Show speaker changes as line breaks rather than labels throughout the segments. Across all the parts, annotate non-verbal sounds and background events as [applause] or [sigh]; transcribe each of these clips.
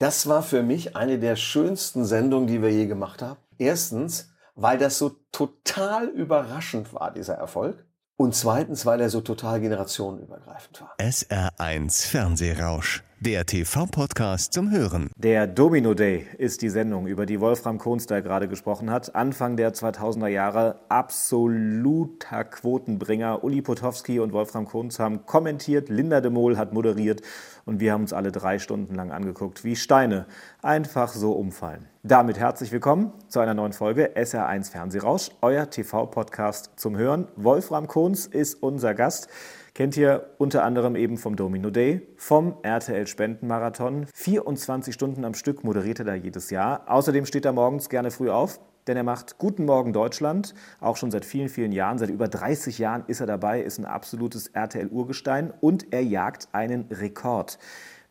Das war für mich eine der schönsten Sendungen, die wir je gemacht haben. Erstens, weil das so total überraschend war, dieser Erfolg. Und zweitens, weil er so total generationenübergreifend war.
SR1 Fernsehrausch, der TV-Podcast zum Hören.
Der Domino Day ist die Sendung, über die Wolfram Kohns da gerade gesprochen hat. Anfang der 2000er Jahre absoluter Quotenbringer. Uli Potowski und Wolfram Kohns haben kommentiert, Linda de Mol hat moderiert und wir haben uns alle drei Stunden lang angeguckt, wie Steine einfach so umfallen. Damit herzlich willkommen zu einer neuen Folge SR1 Fernsehrausch, euer TV-Podcast zum Hören. Wolfram Kohns ist unser Gast. Kennt ihr unter anderem eben vom Domino Day, vom RTL Spendenmarathon. 24 Stunden am Stück moderiert er da jedes Jahr. Außerdem steht er morgens gerne früh auf, denn er macht Guten Morgen Deutschland, auch schon seit vielen, vielen Jahren. Seit über 30 Jahren ist er dabei, ist ein absolutes RTL-Urgestein und er jagt einen Rekord.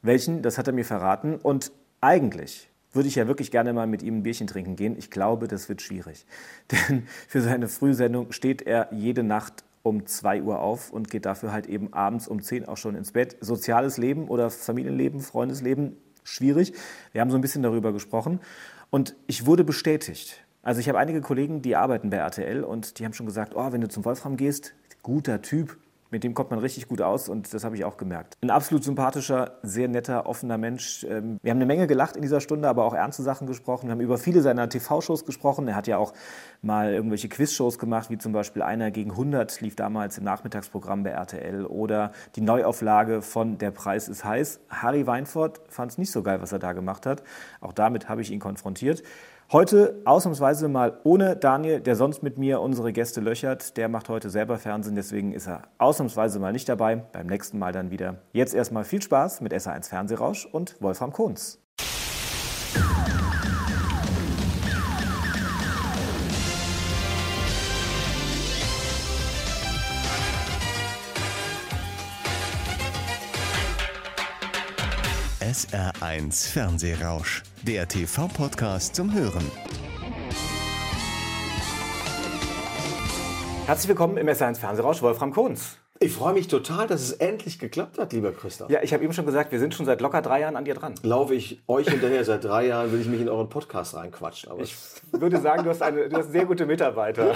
Welchen, das hat er mir verraten. Und eigentlich würde ich ja wirklich gerne mal mit ihm ein Bierchen trinken gehen. Ich glaube, das wird schwierig. [laughs] Denn für seine Frühsendung steht er jede Nacht um 2 Uhr auf und geht dafür halt eben abends um 10 auch schon ins Bett. Soziales Leben oder Familienleben, Freundesleben, schwierig. Wir haben so ein bisschen darüber gesprochen und ich wurde bestätigt. Also ich habe einige Kollegen, die arbeiten bei RTL und die haben schon gesagt, oh, wenn du zum Wolfram gehst, guter Typ, mit dem kommt man richtig gut aus und das habe ich auch gemerkt. Ein absolut sympathischer, sehr netter, offener Mensch. Ähm, wir haben eine Menge gelacht in dieser Stunde, aber auch ernste Sachen gesprochen. Wir haben über viele seiner TV-Shows gesprochen. Er hat ja auch mal irgendwelche Quiz-Shows gemacht, wie zum Beispiel Einer gegen 100 lief damals im Nachmittagsprogramm bei RTL oder die Neuauflage von Der Preis ist heiß. Harry Weinfurt fand es nicht so geil, was er da gemacht hat. Auch damit habe ich ihn konfrontiert. Heute ausnahmsweise mal ohne Daniel, der sonst mit mir unsere Gäste löchert. Der macht heute selber Fernsehen, deswegen ist er ausnahmsweise mal nicht dabei. Beim nächsten Mal dann wieder. Jetzt erstmal viel Spaß mit SA1 Fernsehrausch und Wolfram Kohns.
SR1 Fernsehrausch, der TV-Podcast zum Hören.
Herzlich willkommen im SR1 Fernsehrausch, Wolfram Kohns.
Ich freue mich total, dass es endlich geklappt hat, lieber Christoph.
Ja, ich habe eben schon gesagt, wir sind schon seit locker drei Jahren an dir dran.
Laufe ich euch hinterher. Seit drei Jahren will ich mich in euren Podcast reinquatschen. Aber
Ich würde sagen, du hast, eine, du hast sehr gute Mitarbeiter,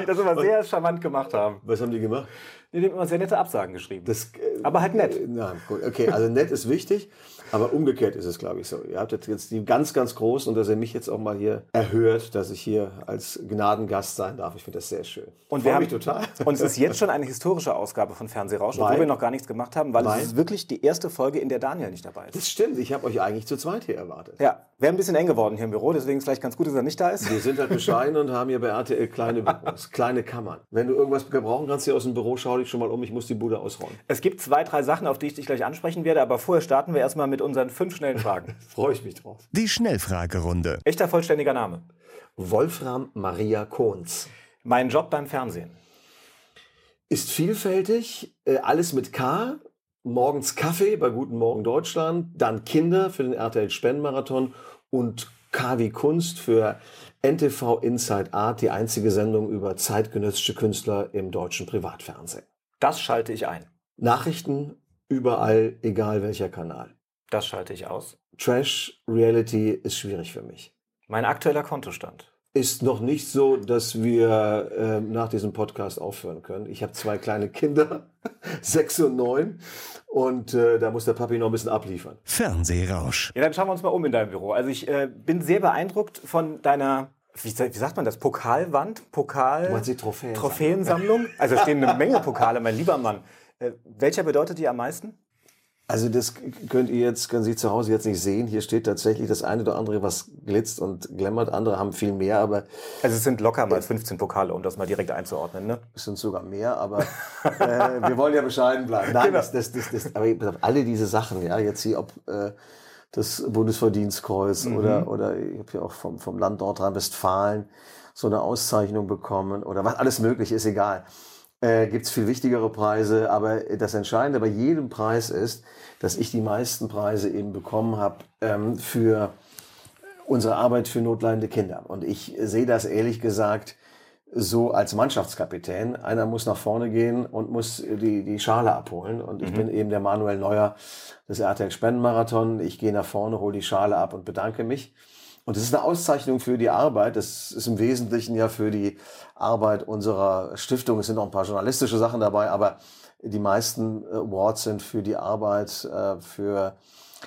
die das immer sehr charmant gemacht haben.
was haben die gemacht?
Die haben immer sehr nette Absagen geschrieben.
Das, äh,
Aber halt nett.
äh, Na, gut. Okay, also nett ist wichtig, aber umgekehrt ist es, glaube ich, so. Ihr habt jetzt die ganz, ganz Großen und dass ihr mich jetzt auch mal hier erhört, dass ich hier als Gnadengast sein darf. Ich finde das sehr schön.
Und wir haben
mich total.
Und es ist jetzt schon eine historische Ausgabe von Fernsehrausch, obwohl wir noch gar nichts gemacht haben, weil,
Weil?
es ist wirklich die erste Folge, in der Daniel nicht dabei ist.
Das stimmt, ich habe euch eigentlich zu zweit hier erwartet.
Ja, wäre ein bisschen eng geworden hier im Büro, deswegen ist es vielleicht ganz gut, dass er nicht da ist.
Wir sind halt bescheiden und haben hier bei RTL kleine Büros, [laughs] kleine Kammern. Wenn du irgendwas gebrauchen kannst hier aus dem Büro, schau dich schon mal um, ich muss die Bude ausräumen.
Es gibt zwei, drei Sachen, auf die ich dich gleich ansprechen werde, aber vorher starten wir erstmal mit unseren fünf schnellen Fragen. [laughs]
Freue ich mich drauf.
Die Schnellfragerunde.
Echter vollständiger Name.
Wolfram Maria Kohns.
Mein Job beim Fernsehen.
Ist vielfältig, äh, alles mit K. Morgens Kaffee bei Guten Morgen Deutschland, dann Kinder für den RTL Spendenmarathon und K wie Kunst für NTV Inside Art, die einzige Sendung über zeitgenössische Künstler im deutschen Privatfernsehen.
Das schalte ich ein.
Nachrichten überall, egal welcher Kanal.
Das schalte ich aus.
Trash, Reality ist schwierig für mich.
Mein aktueller Kontostand.
Ist noch nicht so, dass wir äh, nach diesem Podcast aufhören können. Ich habe zwei kleine Kinder, [laughs] sechs und neun, und äh, da muss der Papi noch ein bisschen abliefern.
Fernsehrausch.
Ja, dann schauen wir uns mal um in deinem Büro. Also ich äh, bin sehr beeindruckt von deiner, wie, wie sagt man das, Pokalwand? Pokal?
Du meinst die Trophäen?
Trophäensammlung? Also stehen eine Menge Pokale, mein lieber Mann. Äh, welcher bedeutet dir am meisten?
Also das könnt ihr jetzt, können Sie zu Hause jetzt nicht sehen. Hier steht tatsächlich das eine oder andere, was glitzt und glämmert. Andere haben viel mehr, aber
Also es sind locker mal 15 Pokale, um das mal direkt einzuordnen. Ne?
es sind sogar mehr. Aber äh, wir wollen ja bescheiden bleiben. Nein,
Genau.
das, das, das, das, aber alle diese Sachen, ja, jetzt hier, ob äh, das Bundesverdienstkreuz oder, oder ich habe ja auch vom, vom Land Nordrhein-Westfalen so eine Auszeichnung bekommen oder was alles möglich ist, egal. Äh, Gibt es viel wichtigere Preise, aber das Entscheidende bei jedem Preis ist, dass ich die meisten Preise eben bekommen habe ähm, für unsere Arbeit für notleidende Kinder. Und ich sehe das ehrlich gesagt so als Mannschaftskapitän. Einer muss nach vorne gehen und muss die, die Schale abholen. Und ich mhm. bin eben der Manuel Neuer des RTL Spendenmarathon. Ich gehe nach vorne, hole die Schale ab und bedanke mich. Und das ist eine Auszeichnung für die Arbeit. Das ist im Wesentlichen ja für die Arbeit unserer Stiftung. Es sind auch ein paar journalistische Sachen dabei, aber die meisten Awards sind für die Arbeit, äh, für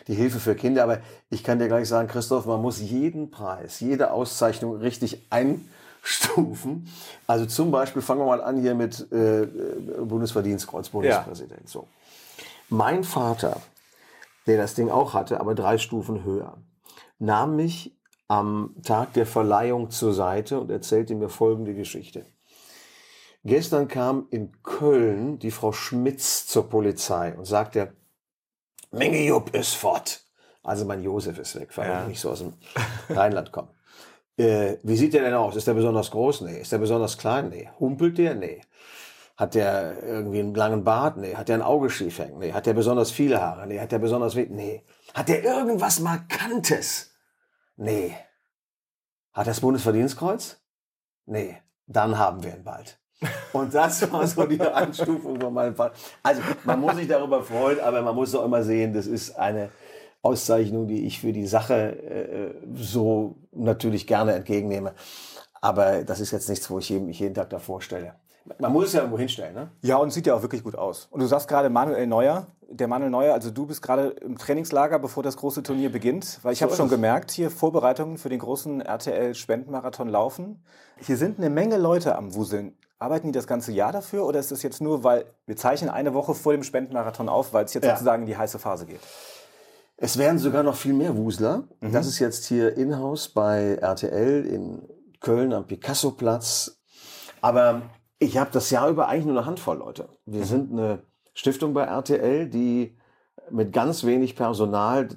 die Hilfe für Kinder. Aber ich kann dir gleich sagen, Christoph, man muss jeden Preis, jede Auszeichnung richtig einstufen. Also zum Beispiel fangen wir mal an hier mit äh, Bundesverdienstkreuz, Bundespräsident. Ja. So. Mein Vater, der das Ding auch hatte, aber drei Stufen höher, nahm mich am Tag der Verleihung zur Seite und erzählte mir folgende Geschichte. Gestern kam in Köln die Frau Schmitz zur Polizei und sagte, Menge Jupp ist fort. Also mein Josef ist weg, weil ja. ich nicht so aus dem Rheinland komme. Äh, wie sieht der denn aus? Ist der besonders groß? Nee. Ist der besonders klein? Nee. Humpelt der? Nee. Hat der irgendwie einen langen Bart? Nee. Hat der ein Auge schief hängen? Nee. Hat der besonders viele Haare? Nee. Hat der besonders wenig? Nee. Hat der irgendwas Markantes? Nee. Hat das Bundesverdienstkreuz? Nee. Dann haben wir ihn bald. Und das war so die [laughs] Anstufung von meinem Vater. Also man muss sich darüber freuen, aber man muss auch immer sehen, das ist eine Auszeichnung, die ich für die Sache äh, so natürlich gerne entgegennehme. Aber das ist jetzt nichts, wo ich mich jeden Tag davor stelle. Man muss es ja irgendwo hinstellen, ne?
Ja, und sieht ja auch wirklich gut aus. Und du sagst gerade Manuel Neuer. Der Manuel Neuer, also du bist gerade im Trainingslager, bevor das große Turnier beginnt. Weil ich so habe schon gemerkt, hier Vorbereitungen für den großen RTL-Spendenmarathon laufen. Hier sind eine Menge Leute am Wuseln. Arbeiten die das ganze Jahr dafür oder ist das jetzt nur, weil wir zeichnen eine Woche vor dem Spendenmarathon auf, weil es jetzt ja. sozusagen in die heiße Phase geht?
Es werden sogar noch viel mehr Wusler. Mhm. Das ist jetzt hier in-house bei RTL in Köln am Picasso-Platz. Aber ich habe das Jahr über eigentlich nur eine Handvoll Leute. Wir mhm. sind eine Stiftung bei RTL, die mit ganz wenig Personal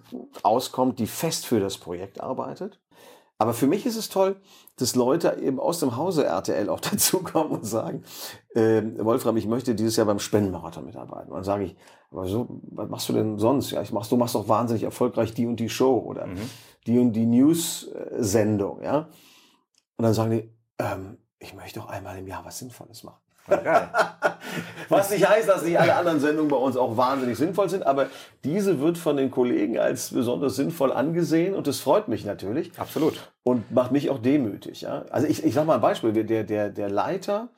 auskommt, die fest für das Projekt arbeitet. Aber für mich ist es toll, dass Leute eben aus dem Hause RTL auch [laughs] dazukommen und sagen, äh, Wolfram, ich möchte dieses Jahr beim Spendenmarathon mitarbeiten. Und dann sage ich, aber so, was machst du denn sonst? Ja, ich machst, du machst doch wahnsinnig erfolgreich die und die Show oder mhm. die und die News-Sendung, ja. Und dann sagen die, ähm, ich möchte doch einmal im Jahr was Sinnvolles machen. [laughs] Was nicht heißt, dass nicht alle anderen Sendungen bei uns auch wahnsinnig sinnvoll sind, aber diese wird von den Kollegen als besonders sinnvoll angesehen und das freut mich natürlich.
Absolut.
Und macht mich auch demütig. Ja? Also ich, ich sage mal ein Beispiel, der, der, der Leiter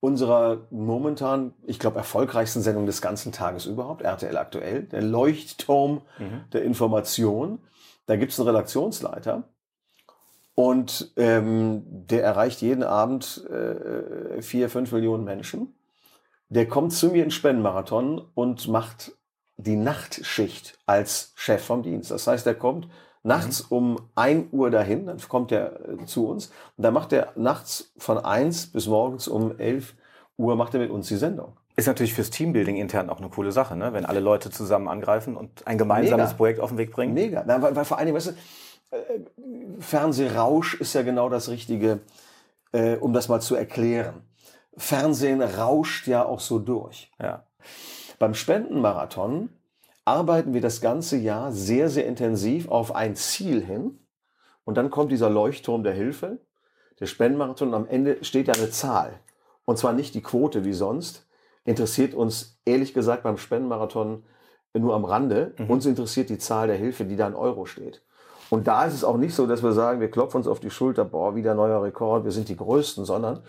unserer momentan, ich glaube, erfolgreichsten Sendung des ganzen Tages überhaupt, RTL aktuell, der Leuchtturm mhm. der Information. Da gibt es einen Redaktionsleiter, und ähm, der erreicht jeden Abend äh, vier, fünf Millionen Menschen. Der kommt zu mir in Spendenmarathon und macht die Nachtschicht als Chef vom Dienst. Das heißt, er kommt nachts mhm. um ein Uhr dahin, dann kommt er äh, zu uns und dann macht er nachts von eins bis morgens um elf Uhr macht er mit uns die Sendung.
Ist natürlich fürs Teambuilding intern auch eine coole Sache, ne? wenn alle Leute zusammen angreifen und ein gemeinsames Mega. Projekt auf den Weg bringen.
Mega, Na, weil, weil vor allen Dingen, weißt du, Fernsehrausch ist ja genau das Richtige, äh, um das mal zu erklären. Fernsehen rauscht ja auch so durch. Ja. Beim Spendenmarathon arbeiten wir das ganze Jahr sehr, sehr intensiv auf ein Ziel hin. Und dann kommt dieser Leuchtturm der Hilfe, der Spendenmarathon, und am Ende steht da eine Zahl. Und zwar nicht die Quote wie sonst. Interessiert uns ehrlich gesagt beim Spendenmarathon nur am Rande. Mhm. Uns interessiert die Zahl der Hilfe, die da in Euro steht. Und da ist es auch nicht so, dass wir sagen, wir klopfen uns auf die Schulter, boah, wieder neuer Rekord, wir sind die Größten, sondern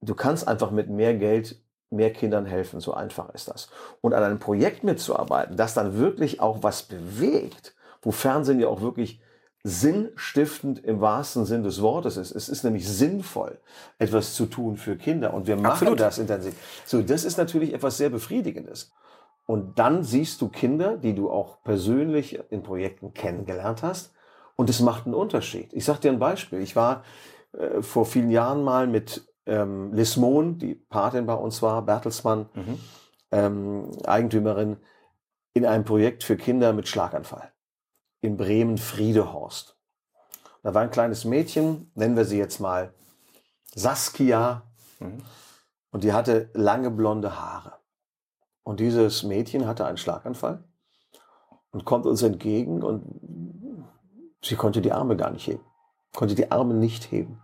du kannst einfach mit mehr Geld mehr Kindern helfen. So einfach ist das. Und an einem Projekt mitzuarbeiten, das dann wirklich auch was bewegt, wo Fernsehen ja auch wirklich sinnstiftend im wahrsten Sinn des Wortes ist. Es ist nämlich sinnvoll, etwas zu tun für Kinder und wir machen Absolut. das intensiv. So, das ist natürlich etwas sehr Befriedigendes. Und dann siehst du Kinder, die du auch persönlich in Projekten kennengelernt hast. Und es macht einen Unterschied. Ich sage dir ein Beispiel. Ich war äh, vor vielen Jahren mal mit ähm, Liz Mohn, die Patin bei uns war, Bertelsmann, mhm. ähm, Eigentümerin, in einem Projekt für Kinder mit Schlaganfall in Bremen-Friedehorst. Da war ein kleines Mädchen, nennen wir sie jetzt mal Saskia, mhm. und die hatte lange blonde Haare. Und dieses Mädchen hatte einen Schlaganfall und kommt uns entgegen und sie konnte die Arme gar nicht heben. Konnte die Arme nicht heben.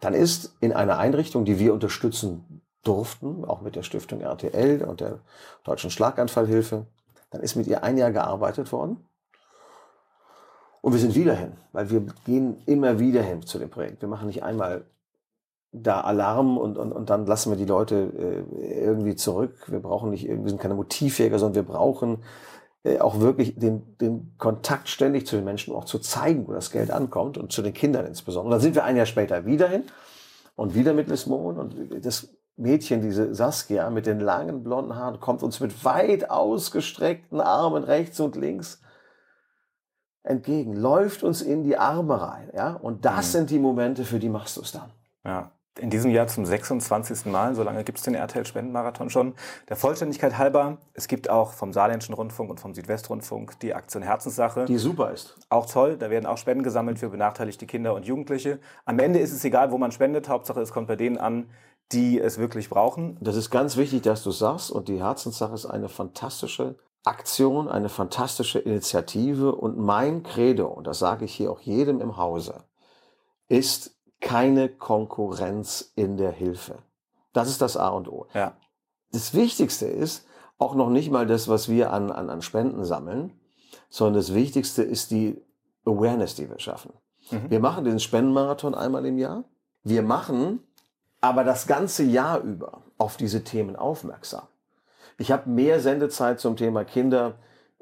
dann ist in einer Einrichtung, die wir unterstützen durften, auch mit der Stiftung RTL und der Deutschen Schlaganfallhilfe, dann ist mit ihr ein Jahr gearbeitet worden. Und wir sind wieder hin, weil wir gehen immer wieder hin zu dem Projekt. Wir machen nicht einmal da Alarm und, und, und dann lassen wir die Leute äh, irgendwie zurück. Wir brauchen nicht, wir sind keine Motivjäger, sondern wir brauchen äh, auch wirklich den, den Kontakt ständig zu den Menschen, auch zu zeigen, wo das Geld ankommt und zu den Kindern insbesondere. Und dann sind wir ein Jahr später wieder hin und wieder mit Miss Mohn und das Mädchen, diese Saskia mit den langen blonden Haaren, kommt uns mit weit ausgestreckten Armen rechts und links entgegen, läuft uns in die Arme rein, ja. Und das mhm. sind die Momente, für die machst du es dann.
Ja. In diesem Jahr zum 26. Mal, so lange gibt es den RTL Spendenmarathon schon. Der Vollständigkeit halber, es gibt auch vom Saarländischen Rundfunk und vom Südwestrundfunk die Aktion Herzenssache.
Die super ist.
Auch toll, da werden auch Spenden gesammelt für benachteiligte Kinder und Jugendliche. Am Ende ist es egal, wo man spendet, Hauptsache es kommt bei denen an, die es wirklich brauchen.
Das ist ganz wichtig, dass du sagst und die Herzenssache ist eine fantastische Aktion, eine fantastische Initiative und mein Credo, und das sage ich hier auch jedem im Hause, ist keine Konkurrenz in der Hilfe. Das ist das A und O.
Ja.
Das Wichtigste ist auch noch nicht mal das, was wir an, an, an Spenden sammeln, sondern das Wichtigste ist die Awareness, die wir schaffen. Mhm. Wir machen den Spendenmarathon einmal im Jahr. Wir machen aber das ganze Jahr über auf diese Themen aufmerksam. Ich habe mehr Sendezeit zum Thema Kinder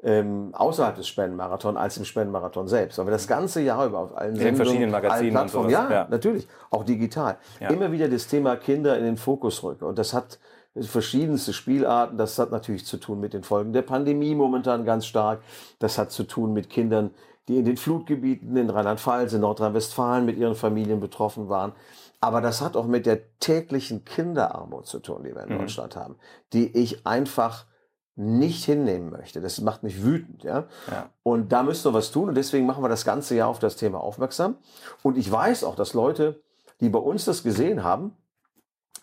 ähm, außerhalb des Spendenmarathon als im Spendenmarathon selbst. Aber das ganze Jahr über auf allen
in Sendungen, verschiedenen Magazinen
allen Plattformen, ja, ja, natürlich, auch digital. Ja. Immer wieder das Thema Kinder in den Fokus rücken. Und das hat verschiedenste Spielarten. Das hat natürlich zu tun mit den Folgen der Pandemie momentan ganz stark. Das hat zu tun mit Kindern, die in den Flutgebieten in Rheinland-Pfalz, in Nordrhein-Westfalen mit ihren Familien betroffen waren. Aber das hat auch mit der täglichen Kinderarmut zu tun, die wir in mhm. Deutschland haben, die ich einfach nicht hinnehmen möchte. Das macht mich wütend, ja? ja. Und da müssen wir was tun und deswegen machen wir das ganze Jahr auf das Thema aufmerksam. Und ich weiß auch, dass Leute, die bei uns das gesehen haben,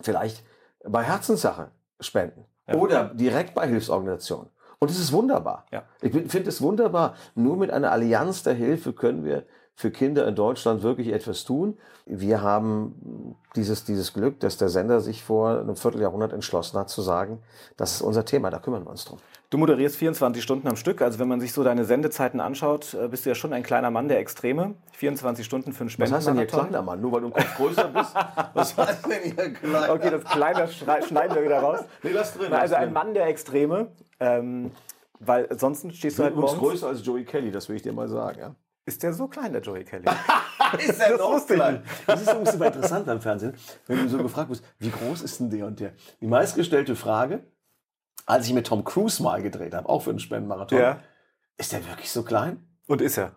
vielleicht bei Herzenssache spenden ja. oder direkt bei Hilfsorganisationen. Und es ist wunderbar.
Ja.
Ich finde es wunderbar. Nur mit einer Allianz der Hilfe können wir für Kinder in Deutschland wirklich etwas tun. Wir haben dieses, dieses Glück, dass der Sender sich vor einem Vierteljahrhundert entschlossen hat zu sagen, das ist unser Thema, da kümmern wir uns drum.
Du moderierst 24 Stunden am Stück. Also wenn man sich so deine Sendezeiten anschaut, äh, bist du ja schon ein kleiner Mann der Extreme. 24 Stunden für einen Spenden.
Was heißt denn hier kleiner Mann? Nur weil du ein Kopf größer bist? [laughs] Was heißt denn hier
kleiner? Okay, das kleine schneiden wir wieder raus. Nee, lass drin. Also ein Mann der Extreme. Ähm, weil sonst stehst du halt morgens...
größer als Joey Kelly, das will ich dir mal sagen. Ja?
Ist der so klein, der Joey Kelly? [laughs]
ist er noch klein? Das ist übrigens super interessant beim Fernsehen, wenn du so gefragt wirst, wie groß ist denn der und der? Die meistgestellte Frage, als ich mit Tom Cruise mal gedreht habe, auch für einen Spendenmarathon, ja. ist der wirklich so klein?
Und ist er?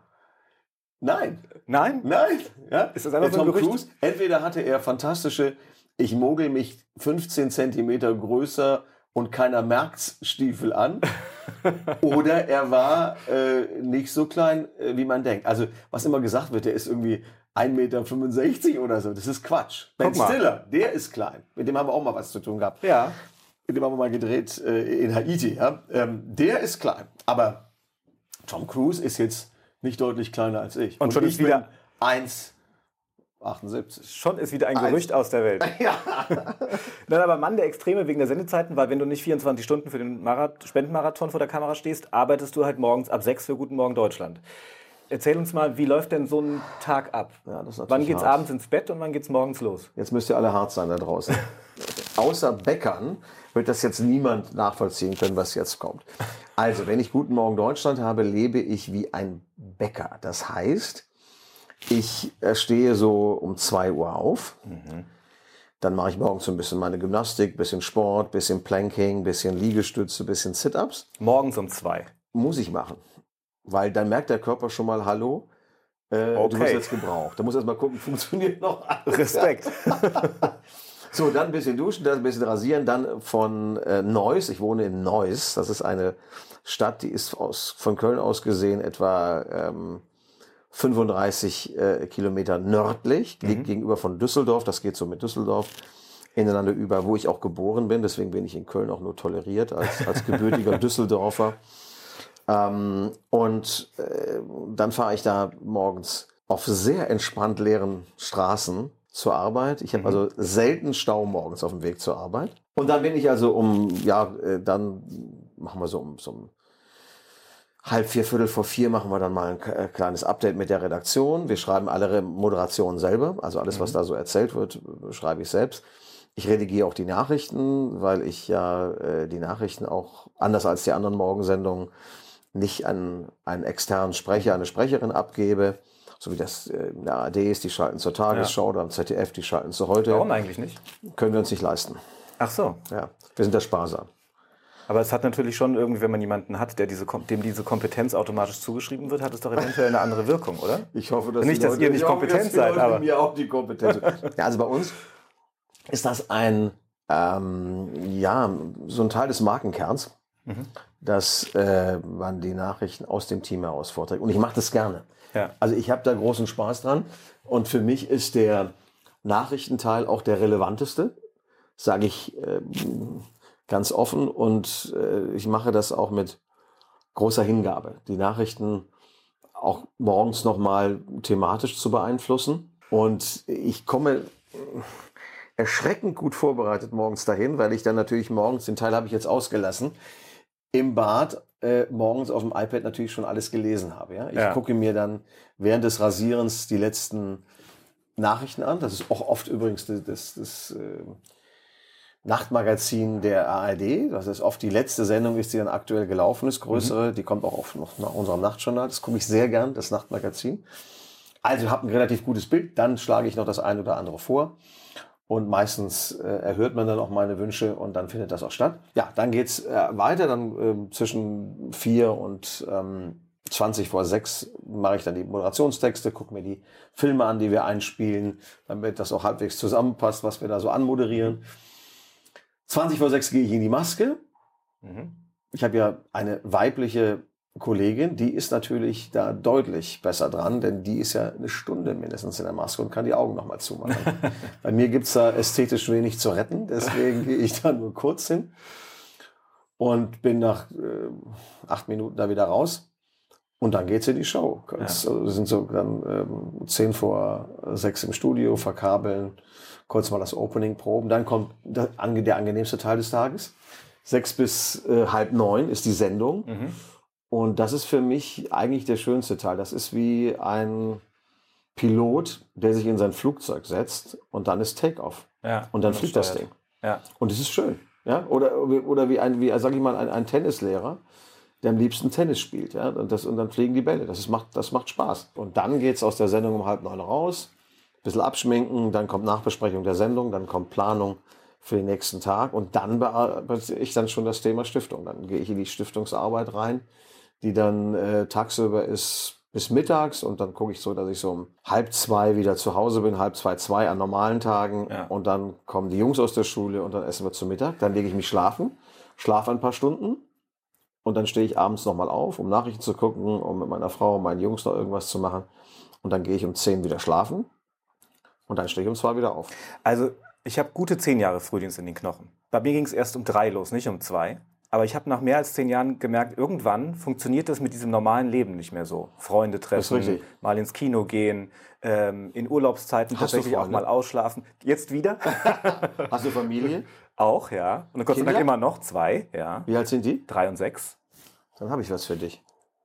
Nein.
Nein?
Nein. Ja?
Ist das einfach der Tom Cruise,
entweder hatte er fantastische, ich mogel mich 15 Zentimeter größer und keiner merkt's Stiefel an. Oder er war äh, nicht so klein, äh, wie man denkt. Also, was immer gesagt wird, der ist irgendwie 1,65 Meter oder so. Das ist Quatsch. Ben Stiller, der ist klein. Mit dem haben wir auch mal was zu tun gehabt.
Ja.
Mit dem haben wir mal gedreht äh, in Haiti. Ja? Ähm, der ist klein. Aber Tom Cruise ist jetzt nicht deutlich kleiner als ich.
Und, Und schon ist wieder
1 78.
Schon ist wieder ein Gerücht aus der Welt. [laughs]
Ja.
Nein, aber Mann der Extreme wegen der Sendezeiten, weil wenn du nicht 24 Stunden für den Marath Spendenmarathon vor der Kamera stehst, arbeitest du halt morgens ab 6 für Guten Morgen Deutschland. Erzähl uns mal, wie läuft denn so ein Tag ab? Ja, wann geht's hart. abends ins Bett und wann geht's morgens los?
Jetzt müsst ihr alle hart sein da draußen. [laughs] Außer Bäckern wird das jetzt niemand nachvollziehen können, was jetzt kommt. Also, wenn ich Guten Morgen Deutschland habe, lebe ich wie ein Bäcker. Das heißt, ich äh, stehe so um zwei Uhr auf. Mhm. Dann mache ich morgens so ein bisschen meine Gymnastik, bisschen Sport, bisschen Planking, bisschen Liegestütze, bisschen Sit-ups.
Morgens um zwei.
Muss ich machen. Weil dann merkt der Körper schon mal, hallo, äh, okay. du wirst jetzt gebraucht. Da muss erst mal gucken, [laughs] funktioniert noch
alles. Respekt. [laughs]
so, dann ein bisschen duschen, dann ein bisschen rasieren, dann von äh, Neuss. Ich wohne in Neuss. Das ist eine Stadt, die ist aus, von Köln aus gesehen etwa ähm, 35 äh, Kilometer nördlich, liegt mhm. gegenüber von Düsseldorf, das geht so mit Düsseldorf ineinander über, wo ich auch geboren bin, deswegen bin ich in Köln auch nur toleriert als, als [laughs] gebürtiger Düsseldorfer. Ähm, und äh, dann fahre ich da morgens auf sehr entspannt leeren Straßen zur Arbeit. Ich habe also selten Stau morgens auf dem Weg zur Arbeit. Und dann bin ich also um, ja, äh, dann machen wir so um, so um halb vier, Viertel vor vier machen wir dann mal ein äh, kleines Update mit der Redaktion. Wir schreiben alle Moderationen selber. Also alles, was da so erzählt wird, schreibe ich selbst. Ich redigiere auch die Nachrichten, weil ich ja äh, die Nachrichten auch anders als die anderen Morgensendungen nicht an einen externen Sprecher, eine Sprecherin abgebe, so wie das äh, in der ARD ist, die schalten zur Tagesschau oder am ZDF, die schalten zu heute.
Warum eigentlich nicht?
Können wir uns nicht leisten.
Ach so.
Ja, wir sind da sparsam.
Aber es hat natürlich schon irgendwie, wenn man jemanden hat, der diese, dem diese Kompetenz automatisch zugeschrieben wird, hat es doch eventuell eine andere Wirkung, oder?
Ich hoffe, dass
Nicht,
die
dass ihr nicht
ich hoffe,
kompetent
dass die
seid,
Leute
aber-
mir auch die Kompetenz. [laughs] ja, also bei uns ist das ein ähm, ja so ein Teil des Markenkerns,
Mhm.
dass äh, man die Nachrichten aus dem Team heraus vorträgt. Und ich mache das gerne.
Ja.
Also ich habe da großen Spaß dran. Und für mich ist der Nachrichtenteil auch der relevanteste, sage ich ähm, ganz offen. Und äh, ich mache das auch mit großer Hingabe. Die Nachrichten auch morgens nochmal thematisch zu beeinflussen. Und ich komme erschreckend gut vorbereitet morgens dahin, weil ich dann natürlich morgens, den Teil habe ich jetzt ausgelassen, im Bad äh, morgens auf dem iPad natürlich schon alles gelesen habe. Ja? Ich
Ja.
gucke mir dann während des Rasierens die letzten Nachrichten an. Das ist auch oft übrigens das, das, das äh, Nachtmagazin der ARD. Das ist oft die letzte Sendung ist, die dann aktuell gelaufen ist, größere. Die kommt auch oft noch nach unserem Nachtjournal. Das gucke ich sehr gern, das Nachtmagazin. Also habe ein relativ gutes Bild. Dann schlage ich noch das eine oder andere vor. Und meistens äh, erhört man dann auch meine Wünsche und dann findet das auch statt. Ja, dann geht's äh, weiter. Dann ähm, zwischen vier und ähm, 20 vor sechs mache ich dann die Moderationstexte, gucke mir die Filme an, die wir einspielen, damit das auch halbwegs zusammenpasst, was wir da so anmoderieren. 20 vor sechs gehe ich in die Maske.
Mhm.
Ich habe ja eine weibliche Kollegin, die ist natürlich da deutlich besser dran, denn die ist ja eine Stunde mindestens in der Maske und kann die Augen nochmal zumachen. [laughs] Bei mir gibt's da ästhetisch wenig zu retten, deswegen [laughs] gehe ich da nur kurz hin und bin nach äh, acht Minuten da wieder raus. Und dann geht's in die Show. Es also sind so dann ähm, zehn vor sechs im Studio, verkabeln, kurz mal das Opening proben. Dann kommt der, ange- der angenehmste Teil des Tages. Sechs bis äh, halb neun ist die Sendung. Und das ist für mich eigentlich der schönste Teil. Das ist wie ein Pilot, der sich in sein Flugzeug setzt und dann ist Takeoff.
Ja,
Und dann fliegt das Ding.
Ja.
Und es ist schön. Ja? Oder, oder wie ein, wie, sag ich mal, ein, ein Tennislehrer, der am liebsten Tennis spielt. Ja? Und, das, und dann fliegen die Bälle. Das, ist, macht, das macht Spaß. Und dann geht's aus der Sendung um halb neun raus, bisschen abschminken, dann kommt Nachbesprechung der Sendung, dann kommt Planung für den nächsten Tag und dann bearbeite ich dann schon das Thema Stiftung. Dann gehe ich in die Stiftungsarbeit rein, die dann äh, tagsüber ist bis mittags und dann gucke ich so, dass ich so um halb zwei wieder zu Hause bin, halb zwei, zwei an normalen Tagen
Ja.
und dann kommen die Jungs aus der Schule und dann essen wir zu Mittag. Dann lege ich mich schlafen, schlafe ein paar Stunden und dann stehe ich abends nochmal auf, um Nachrichten zu gucken, um mit meiner Frau und meinen Jungs noch irgendwas zu machen. Und dann gehe ich um zehn wieder schlafen und dann stehe ich um zwei wieder auf.
Also, ich habe gute zehn Jahre Frühdienst in den Knochen. Bei mir ging es erst um drei los, nicht um zwei. Aber ich habe nach mehr als zehn Jahren gemerkt, irgendwann funktioniert das mit diesem normalen Leben nicht mehr so. Freunde treffen, mal ins Kino gehen, ähm, in Urlaubszeiten
Hast
tatsächlich auch mal ausschlafen. Jetzt wieder? [laughs]
Hast du Familie?
auch, ja. Und Gott sei Dank immer noch zwei, ja.
Wie alt sind die?
Drei und sechs.
Dann habe ich was für dich.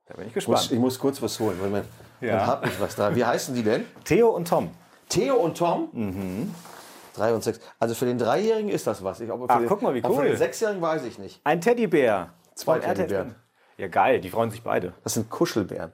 Da bin ich
Ich muss,
gespannt.
ich muss kurz was holen. Moment.
Ja.
Dann habe ich was da. Wie heißen die denn?
Theo und Tom.
Theo und Tom? Drei und sechs. Also für den Dreijährigen ist das was. Ich, aber für
Ach,
den,
guck mal, wie
aber Für
cool.
den Sechsjährigen weiß ich nicht.
Ein Teddybär.
Zwei. Teddybären.
Ja, geil. Die freuen sich beide.
Das sind Kuschelbären.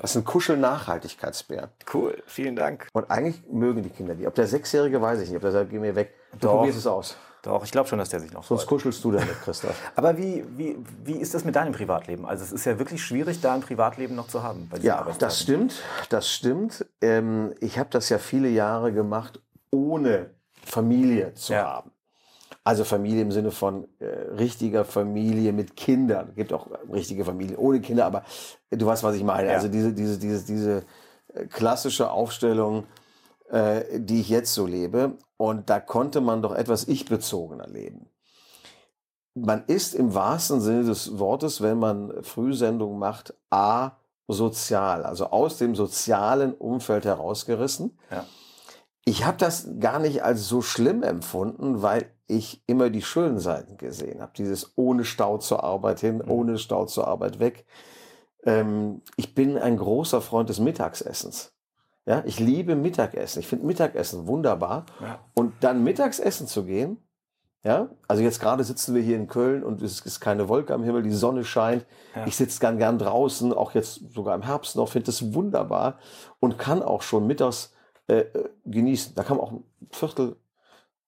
Das sind Kuschelnachhaltigkeitsbären.
Cool. Vielen Dank.
Und eigentlich mögen die Kinder die. Ob der Sechsjährige weiß ich nicht. Ob der sagt, geh mir weg. Du
Doch.
probierst es aus.
Doch, ich glaube schon, dass der sich noch
Sonst
freut.
kuschelst du damit, Christoph. [laughs]
Aber wie, wie, wie ist das mit deinem Privatleben? Also es ist ja wirklich schwierig, da ein Privatleben noch zu haben.
Ja, das stimmt. Das stimmt. Ähm, ich habe das ja viele Jahre gemacht, ohne Familie zu
Ja.
haben. Also Familie im Sinne von äh, richtiger Familie mit Kindern. Es gibt auch richtige Familien ohne Kinder, aber du weißt, was ich meine.
Ja.
Also diese, diese, diese, diese äh, klassische Aufstellung, äh, die ich jetzt so lebe. Und da konnte man doch etwas ich-bezogener leben. Man ist im wahrsten Sinne des Wortes, wenn man Frühsendungen macht, asozial, also aus dem sozialen Umfeld herausgerissen.
Ja.
Ich habe das gar nicht als so schlimm empfunden, weil ich immer die schönen Seiten gesehen habe. Dieses ohne Stau zur Arbeit hin,
Mhm.
ohne Stau zur Arbeit weg. Ähm, ich bin ein großer Freund des Mittagsessens. Ja, ich liebe Mittagessen. Ich finde Mittagessen wunderbar.
Ja.
Und dann Mittagessen zu gehen, ja, also jetzt gerade sitzen wir hier in Köln und es ist keine Wolke am Himmel, die Sonne scheint.
Ja.
Ich sitze gern gern draußen, auch jetzt sogar im Herbst noch, finde das wunderbar und kann auch schon mittags äh, äh, genießen. Da kann man auch ein Viertel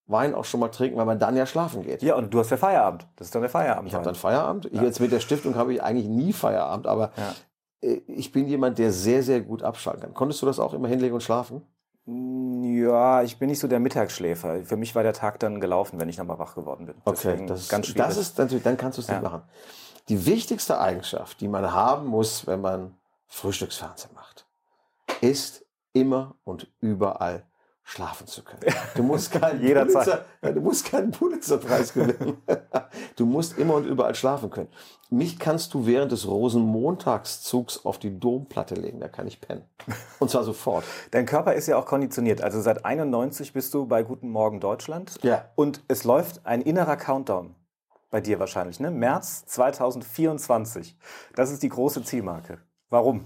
Wein auch schon mal trinken, weil man dann ja schlafen geht.
Ja, und du hast ja Feierabend. Das ist dann der Feierabend.
Ich habe dann Feierabend. Ich jetzt mit der Stiftung habe ich eigentlich nie Feierabend, aber
Ja.
Äh, ich bin jemand, der sehr, sehr gut abschalten kann. Konntest du das auch immer hinlegen und schlafen?
Ja, ich bin nicht so der Mittagsschläfer. Für mich war der Tag dann gelaufen, wenn ich nochmal wach geworden bin.
Okay, das,
ganz schwierig.
das ist natürlich, dann kannst du es nicht
Ja.
machen. Die wichtigste Eigenschaft, die man haben muss, wenn man Frühstücksfernsehen macht, ist immer und überall schlafen zu können. Du musst keinen [laughs]
Jederzeit.
Pulitzer, du musst keinen Pulitzerpreis gewinnen. [laughs] Du musst immer und überall schlafen können. Mich kannst du während des Rosenmontagszugs auf die Domplatte legen, da kann ich pennen. Und zwar sofort. [laughs]
Dein Körper ist ja auch konditioniert. Also seit 91 bist du bei Guten Morgen Deutschland.
Ja.
Und es läuft ein innerer Countdown. Bei dir wahrscheinlich, ne? März 2024. Das ist die große Zielmarke. Warum?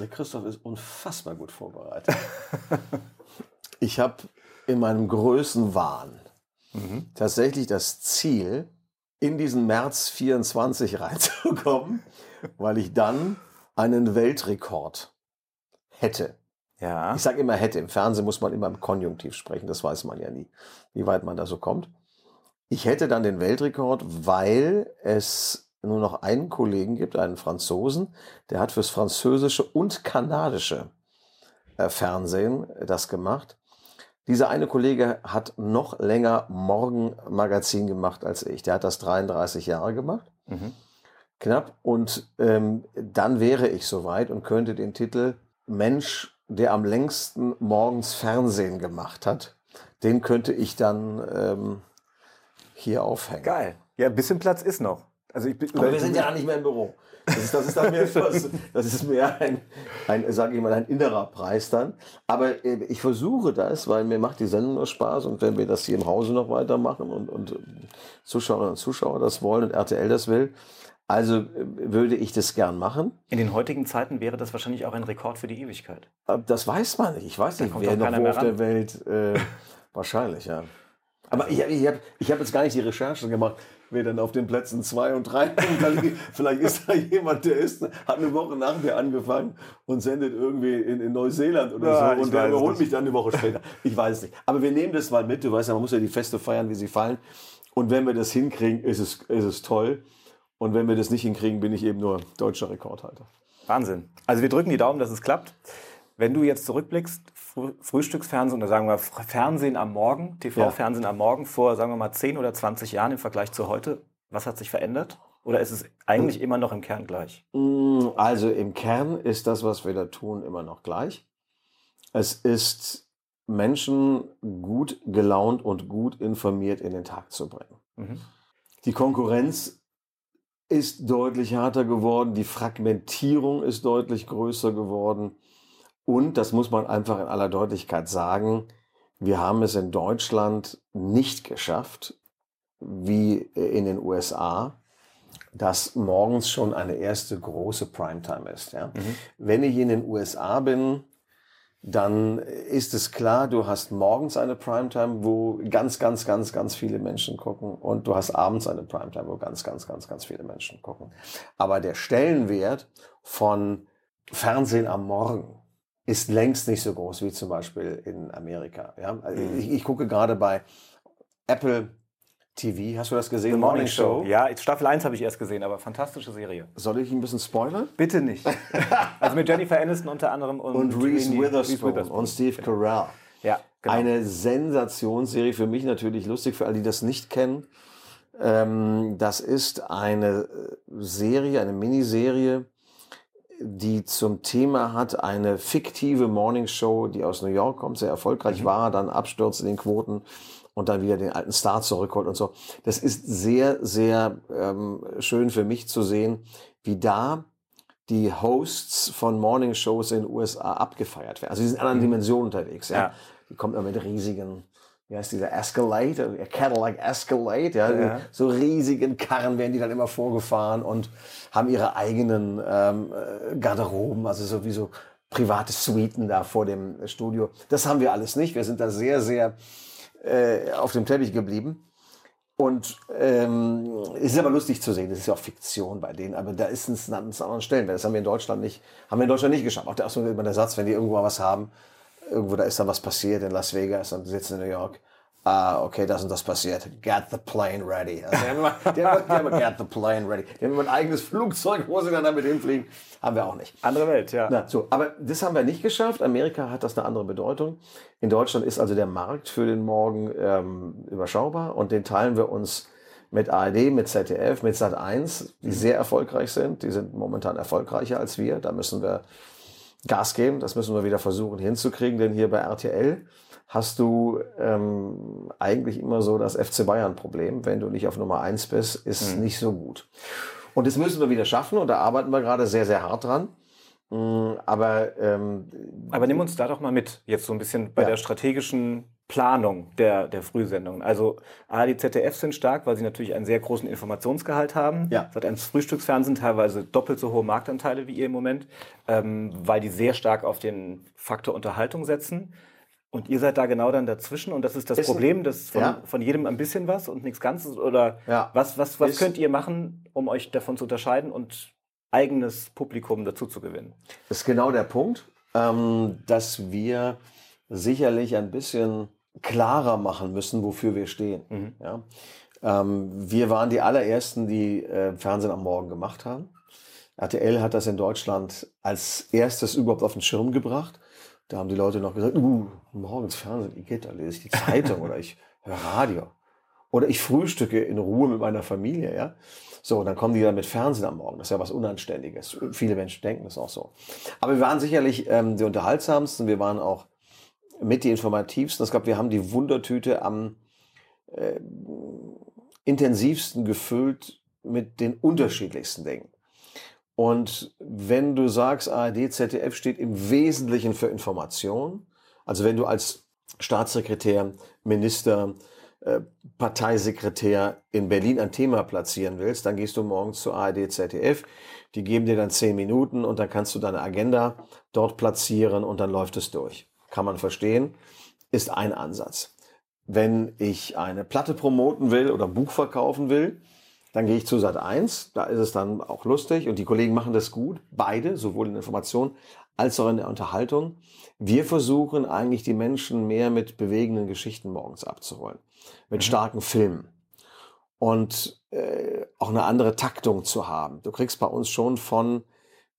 Der Christoph ist unfassbar gut vorbereitet. [laughs] ich habe in meinem Größenwahn tatsächlich das Ziel, in diesen März 24 reinzukommen, weil ich dann einen Weltrekord hätte.
Ja.
Ich sage immer hätte. Im Fernsehen muss man immer im Konjunktiv sprechen. Das weiß man ja nie, wie weit man da so kommt. Ich hätte dann den Weltrekord, weil es nur noch einen Kollegen gibt, einen Franzosen, der hat fürs französische und kanadische äh, Fernsehen das gemacht. Dieser eine Kollege hat noch länger Morgenmagazin gemacht als ich. Der hat das 33 Jahre gemacht
Mhm.
knapp. Und ähm, dann wäre ich soweit und könnte den Titel Mensch, der am längsten morgens Fernsehen gemacht hat, den könnte ich dann ähm, hier aufhängen.
Geil. Ja, ein bisschen Platz ist noch. Also ich bin,
Aber wir sind ja nicht mehr im Büro. Das ist, das ist dann mehr [laughs] etwas, das ist mehr ein, ein sage ich mal, ein innerer Preis dann. Aber äh, ich versuche das, weil mir macht die Sendung nur Spaß und wenn wir das hier im Hause noch weitermachen und, und äh, Zuschauerinnen und Zuschauer das wollen und RTL das will, also äh, würde ich das gern machen.
In den heutigen Zeiten wäre das wahrscheinlich auch ein Rekord für die Ewigkeit.
Das weiß man nicht. Ich weiß nicht,
kommt
wer noch
keiner
wo
mehr
auf
ran.
der Welt. Äh, wahrscheinlich, ja. Aber ich, ich habe ich hab jetzt gar nicht die Recherche gemacht, wer dann auf den Plätzen zwei und drei. [laughs] Vielleicht ist da jemand, der ist, hat eine Woche nach mir angefangen und sendet irgendwie in, in Neuseeland oder
Ja,
so und der überholt mich dann eine Woche später. Ich weiß es nicht. Aber wir nehmen das mal mit. Du weißt ja, man muss ja die Feste feiern, wie sie fallen. Und wenn wir das hinkriegen, ist es, ist es toll. Und wenn wir das nicht hinkriegen, bin ich eben nur deutscher Rekordhalter.
Wahnsinn. Also wir drücken die Daumen, dass es klappt. Wenn du jetzt zurückblickst, Früh Frühstücksfernsehen oder sagen wir Fernsehen am Morgen, TV-Fernsehen am Morgen vor, sagen wir mal, 10 oder 20 Jahren im Vergleich zu heute, was hat sich verändert? Oder ist es eigentlich immer noch im Kern gleich?
Mm, Also im Kern ist das, was wir da tun, immer noch gleich. Es ist Menschen gut gelaunt und gut informiert in den Tag zu bringen.
Mhm.
Die Konkurrenz ist deutlich härter geworden, die Fragmentierung ist deutlich größer geworden und, das muss man einfach in aller Deutlichkeit sagen, wir haben es in Deutschland nicht geschafft, wie in den USA, dass morgens schon eine erste große Primetime ist. Ja? Wenn ich in den USA bin, dann ist es klar, du hast morgens eine Primetime, wo ganz, ganz, ganz, ganz viele Menschen gucken und du hast abends eine Primetime, wo ganz, ganz, ganz, ganz viele Menschen gucken. Aber der Stellenwert von Fernsehen am Morgen ist längst nicht so groß wie zum Beispiel in Amerika. Ja? Also ich, ich gucke gerade bei Apple TV, hast du das gesehen?
The Morning Show. Ja, Staffel 1 habe ich erst gesehen, aber fantastische Serie.
Soll ich ein bisschen spoilern?
Bitte nicht. [laughs] also mit Jennifer Aniston unter anderem und,
Und Reese Witherspoon,
Witherspoon.
und Steve Carell.
Ja, genau.
Eine Sensationsserie, für mich natürlich lustig, für alle, die das nicht kennen. Ähm, das ist eine äh, Serie, eine Miniserie, die zum Thema hat, eine fiktive Morningshow, die aus New York kommt, sehr erfolgreich war, dann abstürzt in den Quoten und dann wieder den alten Star zurückholt und so. Das ist sehr, sehr ähm, schön für mich zu sehen, wie da die Hosts von Morning-Shows in den USA abgefeiert werden. Also die sind in anderen Dimensionen unterwegs. Ja.
Ja.
Die kommen immer mit riesigen, wie heißt dieser Escalade, Cadillac Escalade, ja,
Ja.
so riesigen Karren werden die dann immer vorgefahren und haben ihre eigenen ähm, äh, Garderoben, also sowieso private Suiten da vor dem Studio. Das haben wir alles nicht. Wir sind da sehr, sehr äh, auf dem Teppich geblieben. Und ähm, es ist aber lustig zu sehen, das ist ja auch Fiktion bei denen, aber da ist es an anderen Stellen. Das haben wir in Deutschland nicht, haben wir in Deutschland nicht geschafft. Auch immer der Satz, wenn die irgendwo mal was haben, irgendwo da ist dann was passiert in Las Vegas und sitzen in New York. Ah, okay, das und das passiert. Get the plane ready. Also die, haben immer, die, haben, die haben immer get the plane ready. Die haben immer ein eigenes Flugzeug, wo sie dann damit hinfliegen. Haben wir auch nicht.
Andere Welt, ja.
Na, so, aber das haben wir nicht geschafft. Amerika hat das eine andere Bedeutung. In Deutschland ist also der Markt für den Morgen ähm, überschaubar und den teilen wir uns mit ARD, mit ZDF, mit Sat1, die sehr erfolgreich sind. Die sind momentan erfolgreicher als wir. Da müssen wir Gas geben. Das müssen wir wieder versuchen hinzukriegen, denn hier bei RTL hast du ähm, eigentlich immer so das FC Bayern-Problem. Wenn du nicht auf Nummer eins bist, ist nicht so gut. Und das müssen wir wieder schaffen und da arbeiten wir gerade sehr, sehr hart dran. Mm, Aber ähm,
Aber nimm uns da doch mal mit, jetzt so ein bisschen bei
Ja.
der strategischen Planung der, der Frühsendungen. Also ARD, ZDF sind stark, weil sie natürlich einen sehr großen Informationsgehalt haben.
Ja.
Seit eins Frühstücksfernsehen teilweise doppelt so hohe Marktanteile wie ihr im Moment, ähm, weil die sehr stark auf den Faktor Unterhaltung setzen. Und ihr seid da genau dann dazwischen und das ist das
Ist
Problem, dass von,
Ja.
von jedem ein bisschen was und nichts Ganzes oder
Ja.
was, was, was
Ist-
könnt ihr machen, um euch davon zu unterscheiden und eigenes Publikum dazu zu gewinnen?
Das ist genau der Punkt, ähm, dass wir sicherlich ein bisschen klarer machen müssen, wofür wir stehen. Ja? Ähm, wir waren die allerersten, die äh, Fernsehen am Morgen gemacht haben. RTL hat das in Deutschland als erstes überhaupt auf den Schirm gebracht. Da haben die Leute noch gesagt, uh, morgens Fernsehen, wie geht da? Lese ich die Zeitung [laughs] oder ich höre Radio. Oder ich frühstücke in Ruhe mit meiner Familie, ja. So, dann kommen die dann mit Fernsehen am Morgen. Das ist ja was Unanständiges. Viele Menschen denken das auch so. Aber wir waren sicherlich ähm, die unterhaltsamsten. Wir waren auch mit die informativsten. Ich glaube, wir haben die Wundertüte am äh, intensivsten gefüllt mit den unterschiedlichsten Dingen. Und wenn du sagst, ARD, ZDF steht im Wesentlichen für Information, also wenn du als Staatssekretär, Minister, äh, Parteisekretär in Berlin ein Thema platzieren willst, dann gehst du morgens zu ARD, ZDF. Die geben dir dann zehn Minuten und dann kannst du deine Agenda dort platzieren und dann läuft es durch. Kann man verstehen, ist ein Ansatz. Wenn ich eine Platte promoten will oder ein Buch verkaufen will, dann gehe ich zu Sat 1, da ist es dann auch lustig und die Kollegen machen das gut, beide, sowohl in der Information als auch in der Unterhaltung. Wir versuchen eigentlich die Menschen mehr mit bewegenden Geschichten morgens abzuholen, mit starken Filmen und äh, auch eine andere Taktung zu haben. Du kriegst bei uns schon von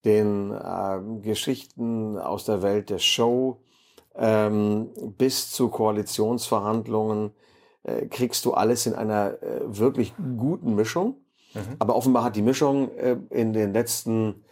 den äh, Geschichten aus der Welt der Show ähm, bis zu Koalitionsverhandlungen äh, kriegst du alles in einer äh, wirklich guten Mischung. Aber offenbar hat die Mischung äh, in den letzten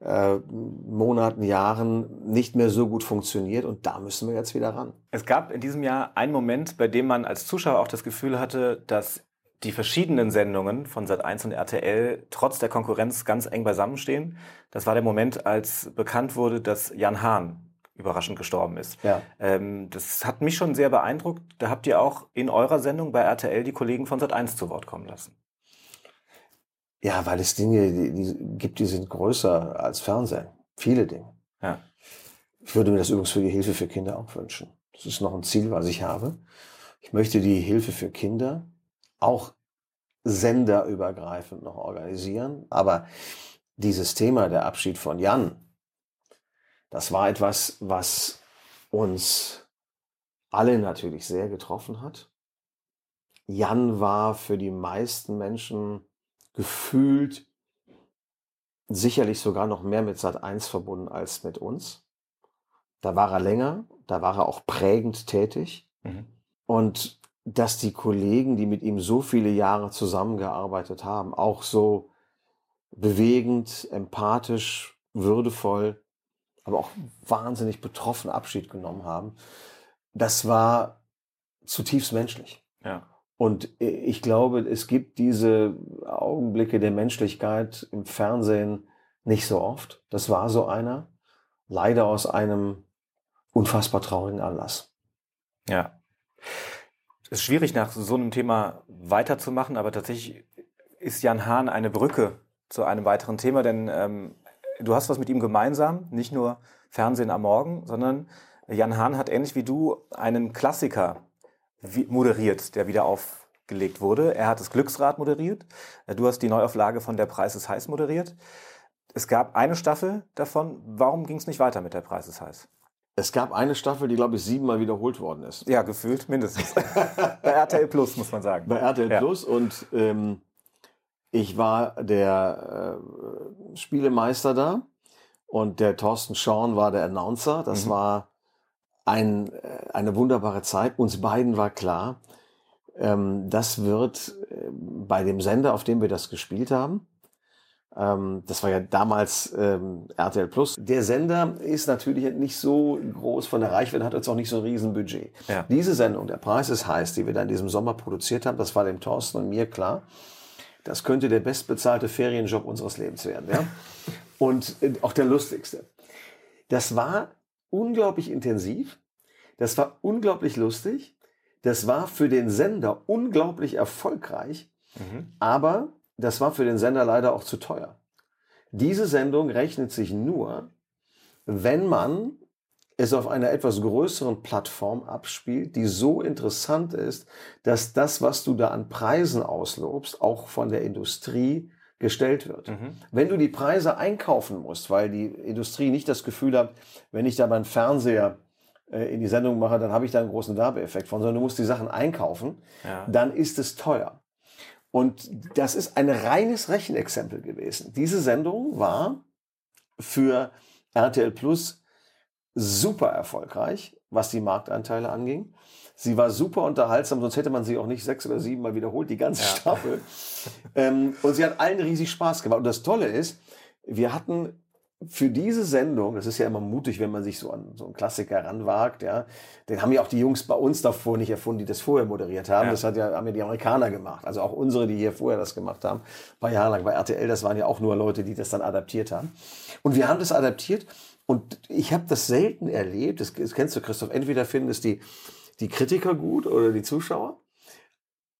äh, Monaten, Jahren nicht mehr so gut funktioniert und da müssen wir jetzt wieder ran.
Es gab in diesem Jahr einen Moment, bei dem man als Zuschauer auch das Gefühl hatte, dass die verschiedenen Sendungen von Sat1 und RTL trotz der Konkurrenz ganz eng beisammenstehen. Das war der Moment, als bekannt wurde, dass Jan Hahn überraschend gestorben ist.
Ja.
Ähm, das hat mich schon sehr beeindruckt. Da habt ihr auch in eurer Sendung bei RTL die Kollegen von Sat1 zu Wort kommen lassen.
Ja, weil es Dinge die, die gibt, die sind größer als Fernsehen. Viele Dinge.
Ja.
Ich würde mir das übrigens für die Hilfe für Kinder auch wünschen. Das ist noch ein Ziel, was ich habe. Ich möchte die Hilfe für Kinder auch senderübergreifend noch organisieren. Aber dieses Thema, der Abschied von Jan, das war etwas, was uns alle natürlich sehr getroffen hat. Jan war für die meisten Menschen gefühlt sicherlich sogar noch mehr mit Sat 1 verbunden als mit uns. Da war er länger, da war er auch prägend tätig.
Mhm.
Und dass die Kollegen, die mit ihm so viele Jahre zusammengearbeitet haben, auch so bewegend, empathisch, würdevoll, aber auch wahnsinnig betroffen Abschied genommen haben, das war zutiefst menschlich.
Ja.
Und ich glaube, es gibt diese Augenblicke der Menschlichkeit im Fernsehen nicht so oft. Das war so einer. Leider aus einem unfassbar traurigen Anlass.
Ja. Es ist schwierig, nach so einem Thema weiterzumachen, aber tatsächlich ist Jan Hahn eine Brücke zu einem weiteren Thema, denn ähm, du hast was mit ihm gemeinsam, nicht nur Fernsehen am Morgen, sondern Jan Hahn hat ähnlich wie du einen Klassiker moderiert, der wieder aufgelegt wurde. Er hat das Glücksrad moderiert. Du hast die Neuauflage von Der Preis ist heiß moderiert. Es gab eine Staffel davon. Warum ging es nicht weiter mit Der Preis ist heiß?
Es gab eine Staffel, die, glaube ich, siebenmal wiederholt worden ist.
Ja, gefühlt mindestens. [laughs] Bei RTL Plus, muss man sagen.
Bei RTL ja. Plus und ähm, ich war der äh, Spielemeister da und der Thorsten Schorn war der Announcer. Das mhm. war ein, äh, eine wunderbare Zeit. Uns beiden war klar, ähm, das wird äh, bei dem Sender, auf dem wir das gespielt haben, ähm, das war ja damals ähm, RTL Plus. Der Sender ist natürlich nicht so groß von der Reichweite, hat jetzt auch nicht so ein Riesenbudget. Ja. Diese Sendung, der Preis ist heiß, die wir da in diesem Sommer produziert haben, das war dem Thorsten und mir klar. Das könnte der bestbezahlte Ferienjob unseres Lebens werden. Ja? [laughs] und äh, auch der lustigste. Das war unglaublich intensiv. Das war unglaublich lustig. Das war für den Sender unglaublich erfolgreich. Mhm. Aber das war für den Sender leider auch zu teuer. Diese Sendung rechnet sich nur, wenn man es auf einer etwas größeren Plattform abspielt, die so interessant ist, dass das, was du da an Preisen auslobst, auch von der Industrie gestellt wird. Mhm. Wenn du die Preise einkaufen musst, weil die Industrie nicht das Gefühl hat, wenn ich da beim Fernseher äh, in die Sendung mache, dann habe ich da einen großen Werbeeffekt von, sondern du musst die Sachen einkaufen, ja. dann ist es teuer. Und das ist ein reines Rechenexempel gewesen. Diese Sendung war für RTL Plus super erfolgreich, was die Marktanteile anging. Sie war super unterhaltsam, sonst hätte man sie auch nicht sechs oder sieben Mal wiederholt, die ganze ja. Staffel. ähm, und sie hat allen riesig Spaß gemacht. Und das Tolle ist, wir hatten für diese Sendung, das ist ja immer mutig, wenn man sich so an so einen Klassiker ranwagt, ja, den haben ja auch die Jungs bei uns davor nicht erfunden, die das vorher moderiert haben. Ja. Das hat ja, haben ja die Amerikaner gemacht. Also auch unsere, die hier vorher das gemacht haben, ein paar Jahre lang bei RTL, das waren ja auch nur Leute, die das dann adaptiert haben. Und wir haben das adaptiert und ich habe das selten erlebt, das, das kennst du, Christoph, entweder finden es die, die Kritiker gut oder die Zuschauer,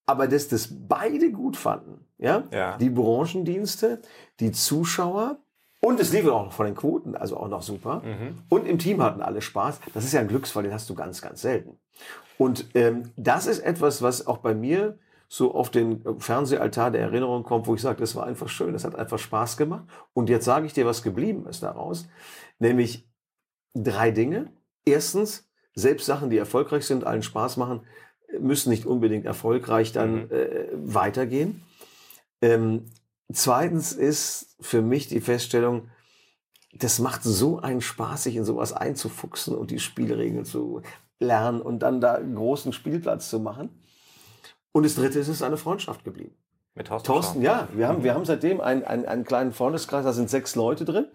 aber dass das beide gut fanden, ja, ja. die Branchendienste, die Zuschauer, und es lief auch noch von den Quoten, also auch noch super. Mhm. Und im Team hatten alle Spaß. Das ist ja ein Glücksfall, den hast du ganz, ganz selten. Und ähm, das ist etwas, was auch bei mir so auf den Fernsehaltar der Erinnerung kommt, wo ich sage, das war einfach schön, das hat einfach Spaß gemacht. Und jetzt sage ich dir, was geblieben ist daraus. Nämlich drei Dinge. Erstens, selbst Sachen, die erfolgreich sind, allen Spaß machen, müssen nicht unbedingt erfolgreich dann mhm. äh, weitergehen. Ähm, Zweitens ist für mich die Feststellung, das macht so einen Spaß, sich in sowas einzufuchsen und die Spielregeln zu lernen und dann da einen großen Spielplatz zu machen. Und das dritte ist, es ist eine Freundschaft geblieben.
Mit Thorsten?
Thorsten, ja. Wir haben, wir haben seitdem einen, einen, einen kleinen Freundeskreis, da sind sechs Leute drin.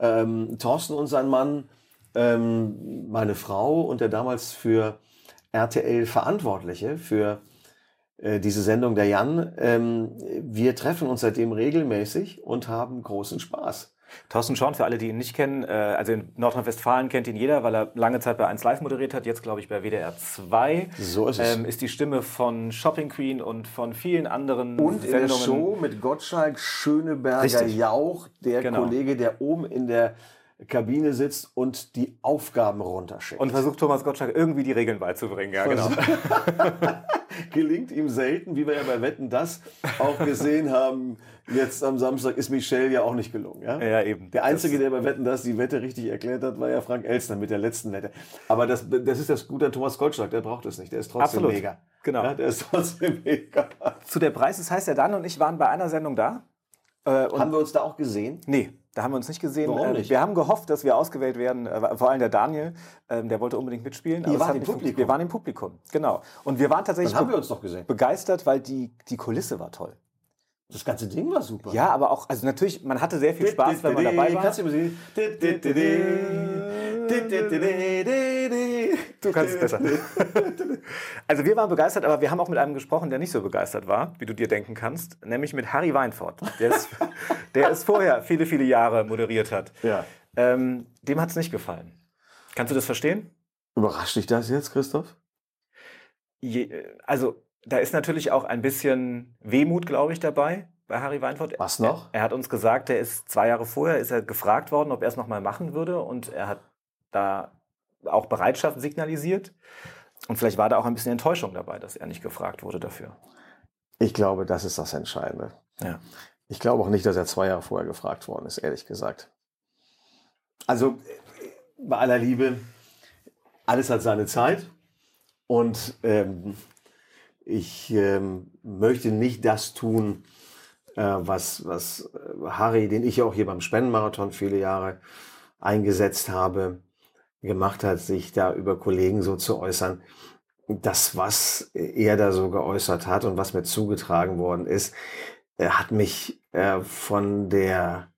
Ähm, Thorsten und sein Mann, ähm, meine Frau und der damals für RTL Verantwortliche für äh, diese Sendung der Jan. Ähm, wir treffen uns seitdem regelmäßig und haben großen Spaß.
Thorsten Schorn, für alle, die ihn nicht kennen, äh, also in Nordrhein-Westfalen kennt ihn jeder, weil er lange Zeit bei 1 Live moderiert hat, jetzt glaube ich bei WDR 2.
So ist es. Ähm,
ist die Stimme von Shopping Queen und von vielen anderen
und Sendungen. In der Show mit Gottschalk, Schöneberger, Richtig. Jauch, der genau. Kollege, der oben in der Kabine sitzt und die Aufgaben runterschickt.
Und versucht Thomas Gottschalk irgendwie die Regeln beizubringen, ja, genau. [laughs] [laughs]
Gelingt ihm selten, wie wir ja bei Wetten das auch gesehen haben. Jetzt am Samstag ist Michelle ja auch nicht gelungen. Ja,
ja eben.
Der Einzige, der bei Wetten das die Wette richtig erklärt hat, war ja Frank Elstner mit der letzten Wette. Aber das, das ist das Gute an Thomas Gottschalk, der braucht es nicht. Der ist trotzdem Absolut. mega.
Genau.
Ja, der ist trotzdem [laughs] mega.
Zu der Preis, das heißt, er dann und ich waren bei einer Sendung da.
Äh, haben wir uns da auch gesehen?
Nee. Da haben wir uns nicht gesehen.
Warum ähm, nicht?
Wir haben gehofft, dass wir ausgewählt werden. Äh, vor allem der Daniel, ähm, der wollte unbedingt mitspielen.
Ihr wart im Publikum.
Wir waren im Publikum, genau. Und wir waren tatsächlich
Dann haben wir uns doch gesehen.
begeistert, weil die, die Kulisse war toll.
Das ganze Ding war super.
Ja, aber auch, also natürlich, man hatte sehr viel Spaß, wenn man dabei war.
Kannst du?
Du kannst es besser. [laughs] Also wir waren begeistert, aber wir haben auch mit einem gesprochen, der nicht so begeistert war, wie du dir denken kannst, nämlich mit Harry Weinfurt, der es, [laughs] der es vorher viele, viele Jahre moderiert hat.
Ja.
Ähm, dem hat es nicht gefallen. Kannst du das verstehen?
Überrascht dich das jetzt, Christoph?
Je, also da ist natürlich auch ein bisschen Wehmut, glaube ich, dabei bei Harry Weinfurt.
Was noch?
Er, er hat uns gesagt, er ist zwei Jahre vorher ist er gefragt worden, ob er es nochmal machen würde und er hat da auch Bereitschaft signalisiert. Und vielleicht war da auch ein bisschen Enttäuschung dabei, dass er nicht gefragt wurde dafür.
Ich glaube, das ist das Entscheidende.
Ja.
Ich glaube auch nicht, dass er zwei Jahre vorher gefragt worden ist, ehrlich gesagt. Also bei aller Liebe, alles hat seine Zeit und ähm, ich ähm, möchte nicht das tun, äh, was, was äh, Harry, den ich auch hier beim Spendenmarathon viele Jahre eingesetzt habe, gemacht hat, sich da über Kollegen so zu äußern. Das, was er da so geäußert hat und was mir zugetragen worden ist, er hat mich äh, von der,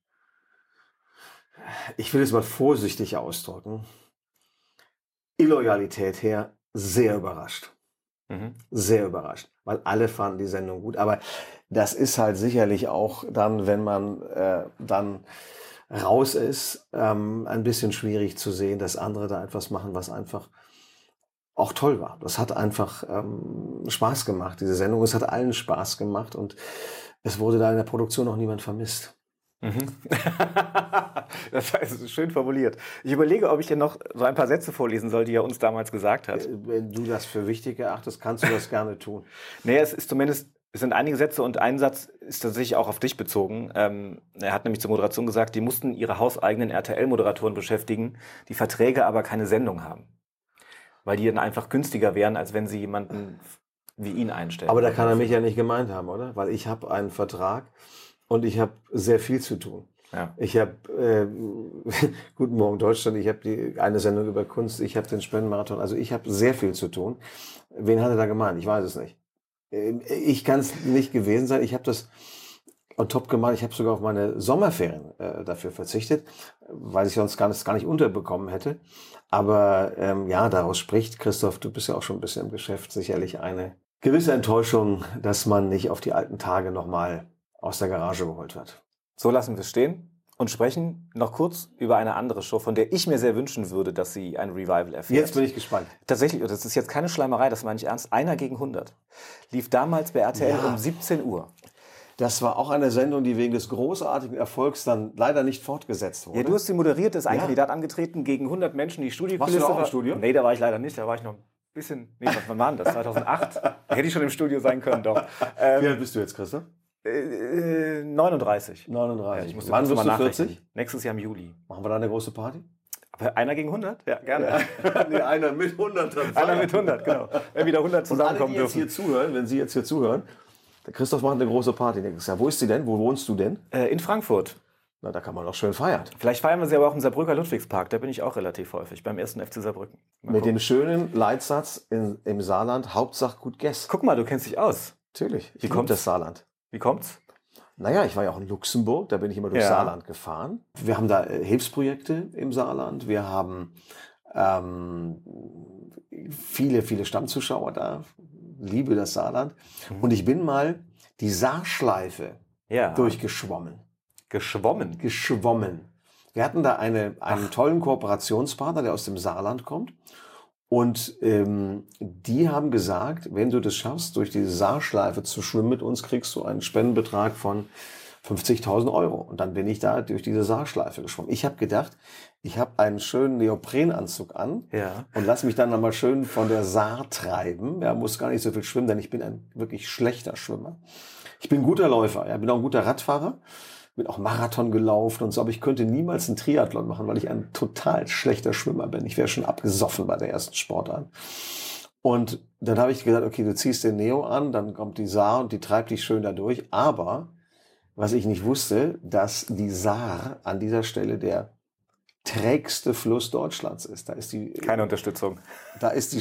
ich will es mal vorsichtig ausdrücken, Illoyalität her sehr überrascht.
Mhm.
Sehr überrascht, weil alle fanden die Sendung gut. Aber das ist halt sicherlich auch dann, wenn man äh, dann raus ist, ähm, ein bisschen schwierig zu sehen, dass andere da etwas machen, was einfach auch toll war. Das hat einfach ähm, Spaß gemacht, diese Sendung. Es hat allen Spaß gemacht und es wurde da in der Produktion auch niemand vermisst.
Mhm. [laughs] das ist schön formuliert. Ich überlege, ob ich dir noch so ein paar Sätze vorlesen soll, die er uns damals gesagt hat.
Äh, Wenn du das für wichtig erachtest, kannst du das [laughs] gerne tun.
Nee, es ist zumindest, es sind einige Sätze und ein Satz ist tatsächlich auch auf dich bezogen. Ähm, er hat nämlich zur Moderation gesagt, die mussten ihre hauseigenen RTL-Moderatoren beschäftigen, die Verträge aber keine Sendung haben. Weil die dann einfach günstiger wären, als wenn sie jemanden wie ihn einstellen.
Aber da kann er mich ja nicht gemeint haben, oder? Weil ich habe einen Vertrag und ich habe sehr viel zu tun.
Ja.
Ich habe äh, [laughs] Guten Morgen Deutschland, ich habe die eine Sendung über Kunst, ich habe den Spendenmarathon, also ich habe sehr viel zu tun. Wen hat er da gemeint? Ich weiß es nicht. Äh, Ich kann es nicht gewesen sein. Ich habe das on top gemacht. Ich habe sogar auf meine Sommerferien äh, dafür verzichtet, weil ich sonst gar nicht, gar nicht unterbekommen hätte. Aber ähm, ja, daraus spricht, Christoph, du bist ja auch schon ein bisschen im Geschäft, sicherlich eine gewisse Enttäuschung, dass man nicht auf die alten Tage nochmal aus der Garage geholt wird.
So lassen wir es stehen und sprechen noch kurz über eine andere Show, von der ich mir sehr wünschen würde, dass sie ein Revival erfährt.
Jetzt bin ich gespannt.
Tatsächlich, und das ist jetzt keine Schleimerei, das meine ich ernst, einer gegen 100. Lief damals bei RTL
Ja.
um 17 Uhr.
Das war auch eine Sendung, die wegen des großartigen Erfolgs dann leider nicht fortgesetzt wurde.
Ja, du hast sie moderiert, ist ein
Ja.
Kandidat angetreten gegen 100 Menschen, die Studiokulisse
Warst du auch im Studio?
Nee, da war ich leider nicht, da war ich noch ein bisschen, nee, was- wann war denn das? [laughs] 2008? Hätte ich schon im Studio sein können, doch. Ähm,
Wie alt bist du jetzt, Christoph?
Äh, 39.
39.
Ja, ich musste
Wann wirst du
nachrechnen.
40?
Nächstes Jahr im Juli.
Machen wir da eine große Party?
Einer gegen 100? Ja, gerne. [laughs]
nee, einer mit 100. dann
Einer mit 100, genau. Wenn wieder 100
Und alle,
zusammenkommen
die jetzt
dürfen.
hier zuhören, wenn Sie jetzt hier zuhören, der Christoph macht eine große Party nächstes Jahr. Wo ist sie denn? Wo wohnst du denn?
Äh, in Frankfurt.
Na, da kann man doch schön feiern.
Vielleicht feiern wir sie aber auch im Saarbrücker Ludwigspark. Da bin ich auch relativ häufig, beim ersten FC Saarbrücken. Mal
Mit
gucken.
dem schönen Leitsatz in, im Saarland, Hauptsache gut Guess.
Guck mal, du kennst dich aus.
Natürlich. Ich liebe
kommt's?
das Saarland.
Wie kommt's?
Naja, ich war ja auch in Luxemburg, da bin ich immer durch
Ja.
Saarland gefahren. Wir haben da äh, Hilfsprojekte im Saarland. Wir haben ähm, viele, viele Stammzuschauer da. Liebe das Saarland.
Mhm.
Und ich bin mal die Saarschleife
Ja.
durchgeschwommen.
Geschwommen.
Geschwommen. Wir hatten da eine, einen tollen Kooperationspartner, der aus dem Saarland kommt. Und ähm, die haben gesagt, wenn du das schaffst, durch diese Saarschleife zu schwimmen mit uns, kriegst du einen Spendenbetrag von 50.000 Euro. Und dann bin ich da durch diese Saarschleife geschwommen. Ich habe gedacht, ich habe einen schönen Neoprenanzug an
Ja.
und lass mich dann nochmal schön von der Saar treiben. Ja, muss gar nicht so viel schwimmen, denn ich bin ein wirklich schlechter Schwimmer. Ich bin ein guter Läufer, ja, bin auch ein guter Radfahrer, bin auch Marathon gelaufen und so, aber ich könnte niemals einen Triathlon machen, weil ich ein total schlechter Schwimmer bin. Ich wäre schon abgesoffen bei der ersten Sportart. Und dann habe ich gesagt, okay, du ziehst den Neo an, dann kommt die Saar und die treibt dich schön da durch. Aber was ich nicht wusste, dass die Saar an dieser Stelle der trägste Fluss Deutschlands ist. Da ist die,
Keine Unterstützung.
da ist die,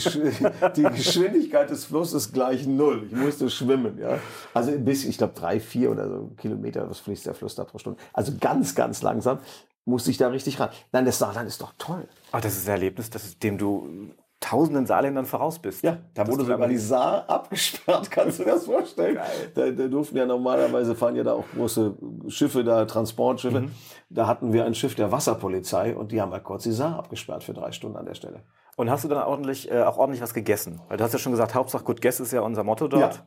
die [laughs] Geschwindigkeit des Flusses gleich null. Ich musste schwimmen, ja. Also ein bisschen, ich glaube drei, vier oder so Kilometer, was fließt der Fluss da pro Stunde. Also ganz, ganz langsam musste ich da richtig ran. Nein, das Saarland ist doch toll.
Ach, das ist ein Erlebnis, das ist, dem du tausenden Saarländern voraus bist.
Ja, da wurde sogar die Saar abgesperrt, [laughs] kannst du dir das vorstellen? Da, da durften ja normalerweise fahren ja da auch große Schiffe da, Transportschiffe.
Mhm.
Da hatten wir ein Schiff der Wasserpolizei und die haben halt kurz die Saar abgesperrt für drei Stunden an der Stelle.
Und hast du dann ordentlich, äh, auch ordentlich was gegessen? Weil du hast ja schon gesagt, Hauptsache Good Guess ist ja unser Motto dort.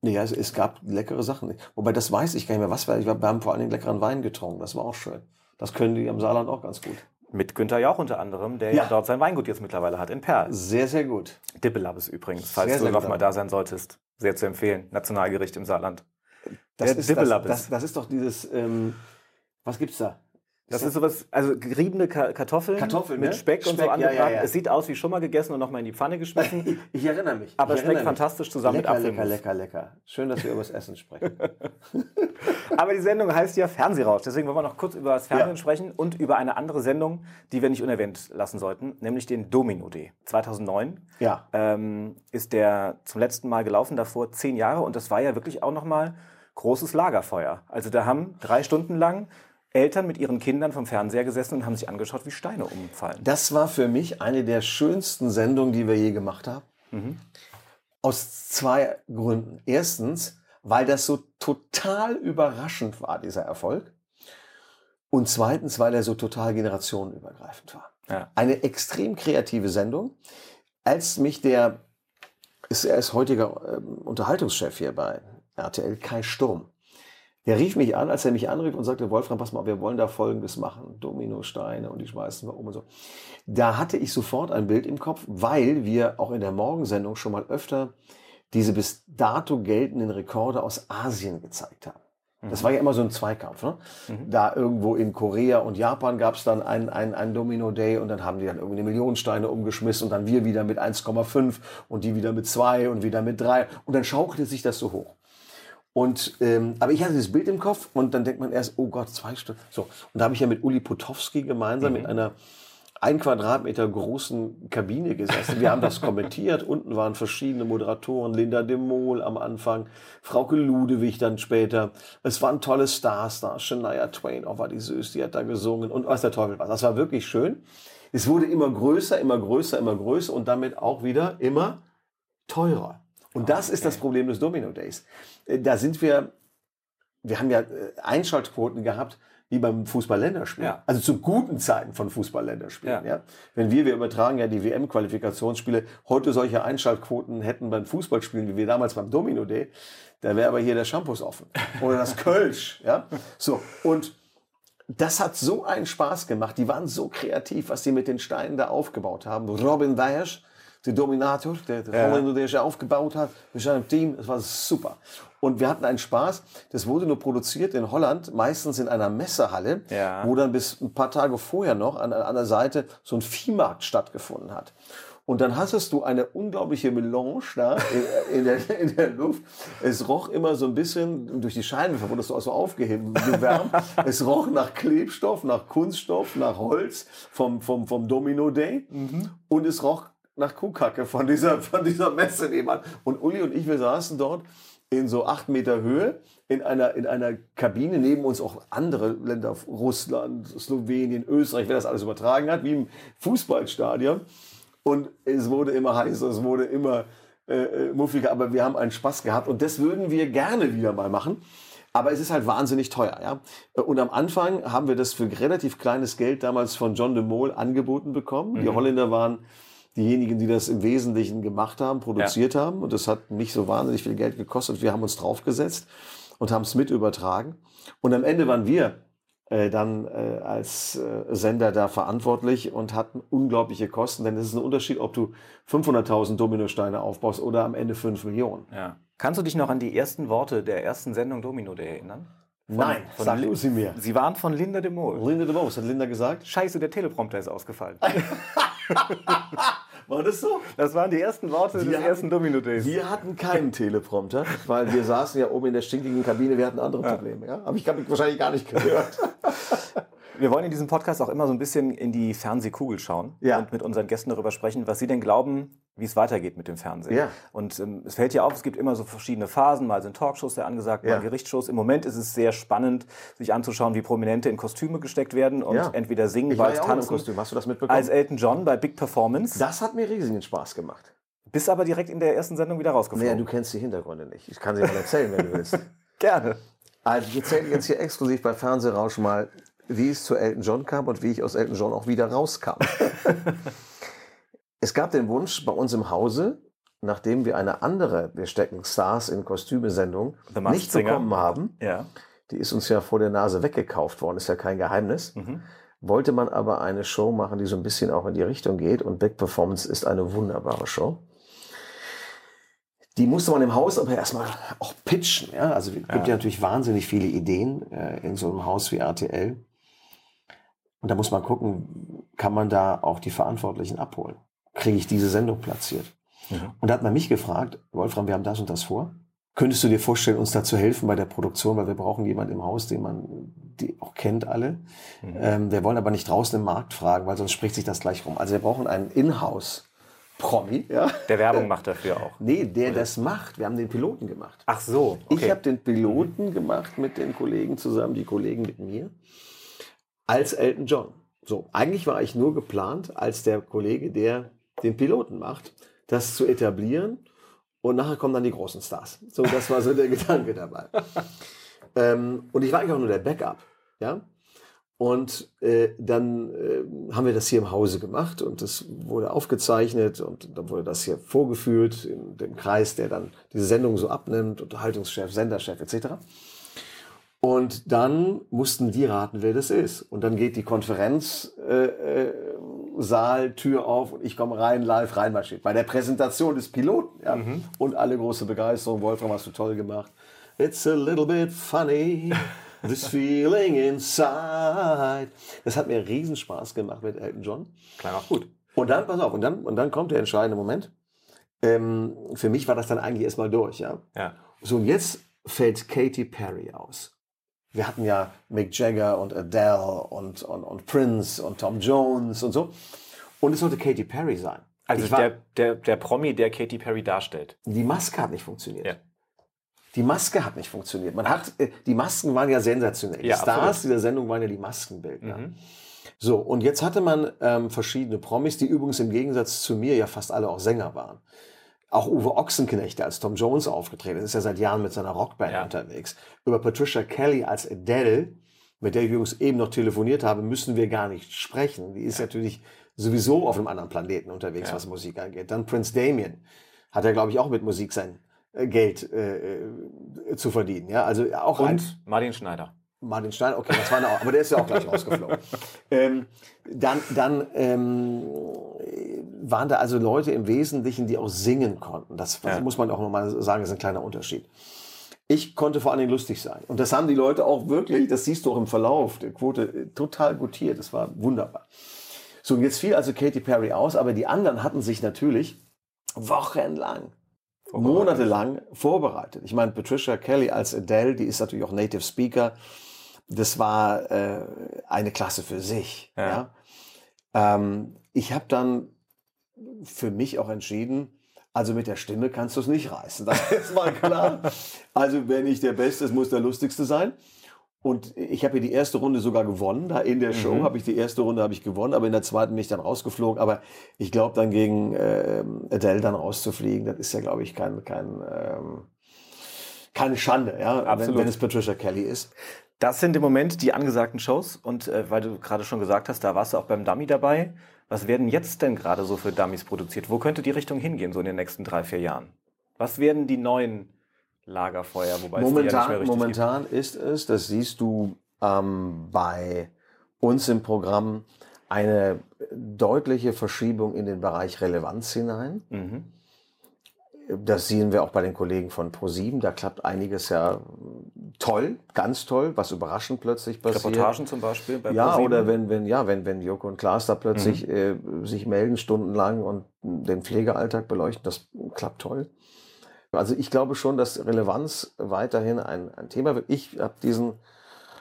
Nee, also es gab leckere Sachen. Wobei, das weiß ich gar nicht mehr. Was war, wir haben vor allen Dingen leckeren Wein getrunken. Das war auch schön. Das können die am Saarland auch ganz gut.
Mit Günther Jauch unter anderem, der ja.
Ja.
dort sein Weingut jetzt mittlerweile hat in Perl.
Sehr, sehr gut.
Dippelabbes übrigens, falls
Sehr,
du
sehr
noch
gut.
mal da sein solltest. Sehr zu empfehlen. Nationalgericht im Saarland.
Das,
Der
ist, das, das, das ist doch dieses, ähm, was gibt's da?
Das ist sowas, also geriebene Ka Kartoffeln,
Kartoffeln,
mit
ne?
Speck, und so
Speck, ja,
angebraten.
ja, ja.
Es sieht aus wie schon mal gegessen und nochmal in die Pfanne geschmissen. [laughs]
Ich erinnere mich.
Aber
ich
schmeckt
mich.
fantastisch zusammen mit
lecker,
Apfelmus.
Lecker, lecker, lecker. Schön, dass wir über das Essen sprechen. [laughs]
Aber die Sendung heißt ja Fernsehrausch. Deswegen wollen wir noch kurz über das Fernsehen sprechen und über eine andere Sendung, die wir nicht unerwähnt lassen sollten, nämlich den Domino Day. 2009
Ja.
ähm, ist der zum letzten Mal gelaufen, davor zehn Jahre. Und das war ja wirklich auch nochmal großes Lagerfeuer. Also da haben drei Stunden lang Eltern mit ihren Kindern vom Fernseher gesessen und haben sich angeschaut, wie Steine umfallen.
Das war für mich eine der schönsten Sendungen, die wir je gemacht haben. Aus zwei Gründen. Erstens, weil das so total überraschend war, dieser Erfolg. Und zweitens, weil er so total generationenübergreifend war.
Ja.
Eine extrem kreative Sendung. Als mich der, ist, er ist heutiger ähm, Unterhaltungschef hier bei RTL, Kai Sturm. Der rief mich an, als er mich anrief und sagte, Wolfram, pass mal, wir wollen da Folgendes machen. Dominosteine und die schmeißen wir um und so. Da hatte ich sofort ein Bild im Kopf, weil wir auch in der Morgensendung schon mal öfter diese bis dato geltenden Rekorde aus Asien gezeigt haben. Das war ja immer so ein Zweikampf. Ne? Da irgendwo in Korea und Japan gab es dann einen, einen, einen Domino Day und dann haben die dann irgendwie eine Million Steine umgeschmissen und dann wir wieder mit 1,5 und die wieder mit 2 und wieder mit 3 und dann schaukelte sich das so hoch. Und, ähm, aber ich hatte dieses Bild im Kopf und dann denkt man erst, oh Gott, zwei Stunden. So. Und da habe ich ja mit Uli Potowski gemeinsam in einer ein Quadratmeter großen Kabine gesessen. Wir haben das [laughs] kommentiert. Unten waren verschiedene Moderatoren, Linda de Mol am Anfang, Frauke Ludewig dann später. Es waren tolle Stars da. Shania Twain, auch war die süß, die hat da gesungen und was der Teufel was. Das war wirklich schön. Es wurde immer größer, immer größer, immer größer und damit auch wieder immer teurer. Und das ist das Problem des Domino Days. Äh, Da sind wir, wir haben ja äh, Einschaltquoten gehabt, wie beim Fußball-Länderspiel.
Ja.
Also zu guten Zeiten von Fußball-Länderspielen.
Ja.
Ja. Wenn wir, wir übertragen ja die WM-Qualifikationsspiele, heute solche Einschaltquoten hätten beim Fußballspielen, wie wir damals beim Domino Day, da wäre aber hier der Shampoos offen. Oder das Kölsch. [laughs] ja. So. Und das hat so einen Spaß gemacht. Die waren so kreativ, was sie mit den Steinen da aufgebaut haben. Robin Weiersch, der Dominator, der, der Holländer, der aufgebaut hat, mit seinem Team, das war super. Und wir hatten einen Spaß. Das wurde nur produziert in Holland, meistens in einer Messehalle,
Ja.
wo dann bis ein paar Tage vorher noch an, an der Seite so ein Viehmarkt stattgefunden hat. Und dann hattest du eine unglaubliche Melange da in, in, der, [laughs] in der Luft. Es roch immer so ein bisschen, durch die Scheinwerfer wurdest du auch so aufgeheben, gewärmt. [laughs] es roch nach Klebstoff, nach Kunststoff, nach Holz vom, vom, vom Domino Day. Und es roch nach Kuhkacke von dieser, von dieser Messe nebenan. Und Uli und ich, wir saßen dort in so acht Meter Höhe in einer, in einer Kabine, neben uns auch andere Länder, Russland, Slowenien, Österreich, wer das alles übertragen hat, wie im Fußballstadion. Und es wurde immer heißer, es wurde immer äh, äh, muffiger, aber wir haben einen Spaß gehabt und das würden wir gerne wieder mal machen. Aber es ist halt wahnsinnig teuer. Ja? Und am Anfang haben wir das für relativ kleines Geld damals von John de Mol angeboten bekommen. Die Holländer waren diejenigen, die das im Wesentlichen gemacht haben, produziert haben. Und das hat nicht so wahnsinnig viel Geld gekostet. Wir haben uns draufgesetzt und haben es mit übertragen. Und am Ende waren wir äh, dann äh, als äh, Sender da verantwortlich und hatten unglaubliche Kosten. Denn es ist ein Unterschied, ob du 500.000 Dominosteine aufbaust oder am Ende 5 Millionen.
Ja. Kannst du dich noch an die ersten Worte der ersten Sendung Domino Day erinnern?
Nein,
von
sag du sie mir.
Sie waren von Linda de Mol.
Linda de Mol, was hat Linda gesagt?
Scheiße, der Teleprompter ist ausgefallen. [laughs]
War das so?
Das waren die ersten Worte des
hatten-
ersten Domino Days.
Wir hatten keinen Teleprompter, weil wir saßen ja oben in der stinkigen Kabine, wir hatten andere Probleme. Ja? Aber ich habe wahrscheinlich gar nicht gehört. [laughs]
Wir wollen in diesem Podcast auch immer so ein bisschen in die Fernsehkugel schauen
Ja.
und mit unseren Gästen darüber sprechen, was sie denn glauben, wie es weitergeht mit dem Fernsehen.
Ja.
Und ähm, es fällt ja auf, es gibt immer so verschiedene Phasen. Mal sind Talkshows sehr angesagt,
Ja.
mal Gerichtsshows. Im Moment ist es sehr spannend, sich anzuschauen, wie Prominente in Kostüme gesteckt werden und
Ja.
entweder singen, weil
ja
tanzen.
Kostüm. Hast du das mitbekommen?
Als Elton John bei Big Performance.
das hat mir riesigen Spaß gemacht.
Bist aber direkt in der ersten Sendung wieder
Naja,
rausgeflogen.
du kennst die Hintergründe nicht. Ich kann sie mal erzählen, wenn du willst. [laughs]
Gerne.
Also ich erzähle jetzt hier exklusiv bei Fernsehrausch mal, wie es zu Elton John kam und wie ich aus Elton John auch wieder rauskam. [laughs] es gab den Wunsch bei uns im Hause, nachdem wir eine andere, wir stecken Stars in Kostüme-Sendung, nicht bekommen haben,
Ja.
die ist uns ja vor der Nase weggekauft worden, ist ja kein Geheimnis,
Mhm.
wollte man aber eine Show machen, die so ein bisschen auch in die Richtung geht und Back Performance ist eine wunderbare Show. Die musste man im Haus aber erstmal auch pitchen. Ja? Also es gibt ja. natürlich wahnsinnig viele Ideen äh, in so einem Haus wie RTL. Und da muss man gucken, kann man da auch die Verantwortlichen abholen? Kriege ich diese Sendung platziert?
Mhm.
Und da hat man mich gefragt, Wolfram, wir haben das und das vor. Könntest du dir vorstellen, uns da zu helfen bei der Produktion, weil wir brauchen jemanden im Haus, den man die auch kennt alle.
Mhm.
Ähm, wir wollen aber nicht draußen im Markt fragen, weil sonst spricht sich das gleich rum. Also wir brauchen einen Inhouse-Promi. Ja?
Der Werbung macht dafür auch.
Nee, der das macht. Wir haben den Piloten gemacht.
Ach so.
Ich habe den Piloten gemacht mit den Kollegen zusammen, die Kollegen mit mir, als Elton John. So, eigentlich war ich nur geplant, als der Kollege, der den Piloten macht, das zu etablieren. Und nachher kommen dann die großen Stars. So, das war so der [laughs] Gedanke dabei. ähm, und ich war eigentlich auch nur der Backup. Ja? Und äh, dann äh, haben wir das hier im Hause gemacht und das wurde aufgezeichnet und dann wurde das hier vorgeführt in dem Kreis, der dann diese Sendung so abnimmt, Unterhaltungschef, Senderchef etc. Und dann mussten die raten, wer das ist. Und dann geht die Konferenzsaal, äh, äh, auf und ich komme rein, live reinmarschiert. Bei der Präsentation des Piloten. Ja? Und alle große Begeisterung. Wolfram, hast du toll gemacht. It's a little bit funny. [laughs] This feeling inside. Das hat mir riesen Spaß gemacht mit Elton John.
Klang auch gut.
Und dann, pass auf, und dann, und dann kommt der entscheidende Moment. Ähm, für mich war das dann eigentlich erstmal durch, ja.
Ja.
So, und jetzt fällt Katy Perry aus. Wir hatten ja Mick Jagger und Adele und, und, und Prince und Tom Jones und so. Und es sollte Katy Perry sein.
Also
war-
der, der, der Promi, der Katy Perry darstellt.
Die Maske hat nicht funktioniert.
Ja.
Die Maske hat nicht funktioniert. Man hat, äh, die Masken waren ja sensationell.
Ja,
die Stars
absolut.
dieser Sendung waren ja die Maskenbildner.
Mhm.
So, und jetzt hatte man ähm, verschiedene Promis, die übrigens im Gegensatz zu mir ja fast alle auch Sänger waren. Auch Uwe Ochsenknecht, der als Tom Jones aufgetreten ist, ist ja seit Jahren mit seiner Rockband
Ja.
unterwegs. Über Patricia Kelly als Adele, mit der ich übrigens eben noch telefoniert habe, müssen wir gar nicht sprechen. Die ist natürlich sowieso auf einem anderen Planeten unterwegs,
Ja.
was Musik angeht. Dann Prince Damien hat er, glaube ich, auch mit Musik sein äh, Geld äh, äh, zu verdienen. Ja, also auch ein,
Und Martin Schneider.
Martin Stein, okay, das war eine, aber der ist ja auch gleich [laughs] rausgeflogen. ähm, dann dann ähm, waren da also Leute im Wesentlichen, die auch singen konnten. Das, das
Ja.
muss man auch nochmal sagen, ist ein kleiner Unterschied. Ich konnte vor allen Dingen lustig sein. Und das haben die Leute auch wirklich, das siehst du auch im Verlauf der Quote, äh, total gutiert. Das war wunderbar. So, und jetzt fiel also Katy Perry aus, aber die anderen hatten sich natürlich wochenlang monatelang vorbereitet. Ich meine, Patricia Kelly als Adele, die ist natürlich auch Native Speaker. Das war äh, eine Klasse für sich.
Ja.
Ja. Ähm, ich habe dann für mich auch entschieden, also mit der Stimme kannst du es nicht reißen. [laughs] Das ist mal klar. Also wenn ich der Beste ist, muss der Lustigste sein. Und ich habe hier die erste Runde sogar gewonnen. Da in der Show
Mhm.
habe ich die erste Runde habe ich gewonnen, aber in der zweiten bin ich dann rausgeflogen. Aber ich glaube, dann gegen ähm, Adele dann rauszufliegen, das ist ja, glaube ich, kein, kein, ähm, keine Schande, ja, wenn, wenn es Patricia Kelly ist.
Das sind im Moment die angesagten Shows. Und äh, weil du gerade schon gesagt hast, da warst du auch beim Dummy dabei. Was werden jetzt denn gerade so für Dummies produziert? Wo könnte die Richtung hingehen, so in den nächsten drei, vier Jahren? Was werden die neuen Lagerfeuer, wobei es die ja nicht mehr
Momentan,
richtig
momentan ist es, das siehst du ähm, bei uns im Programm, eine deutliche Verschiebung in den Bereich Relevanz hinein.
gibt. Mhm.
Das sehen wir auch bei den Kollegen von ProSieben. Da klappt einiges ja toll, ganz toll, was überraschend plötzlich passiert.
Reportagen zum Beispiel bei
Ja,
ProSieben?
oder wenn, wenn, ja, wenn, wenn Joko und Klaas da plötzlich
Mhm.
äh, sich melden stundenlang und den Pflegealltag beleuchten, das klappt toll. Also ich glaube schon, dass Relevanz weiterhin ein, ein Thema wird. Ich habe diesen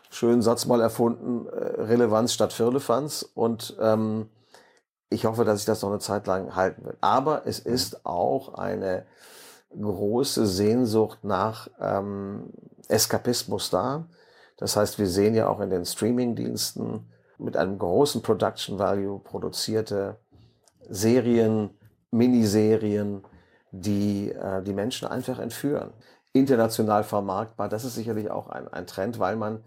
schönen Satz mal erfunden, äh, Relevanz statt Firlefanz. Und ähm, ich hoffe, dass ich das noch eine Zeit lang halten wird. Aber es ist auch eine große Sehnsucht nach ähm, Eskapismus da. Das heißt, wir sehen ja auch in den Streaming-Diensten mit einem großen Production Value produzierte Serien, Miniserien, die äh, die Menschen einfach entführen. International vermarktbar, das ist sicherlich auch ein, ein Trend, weil man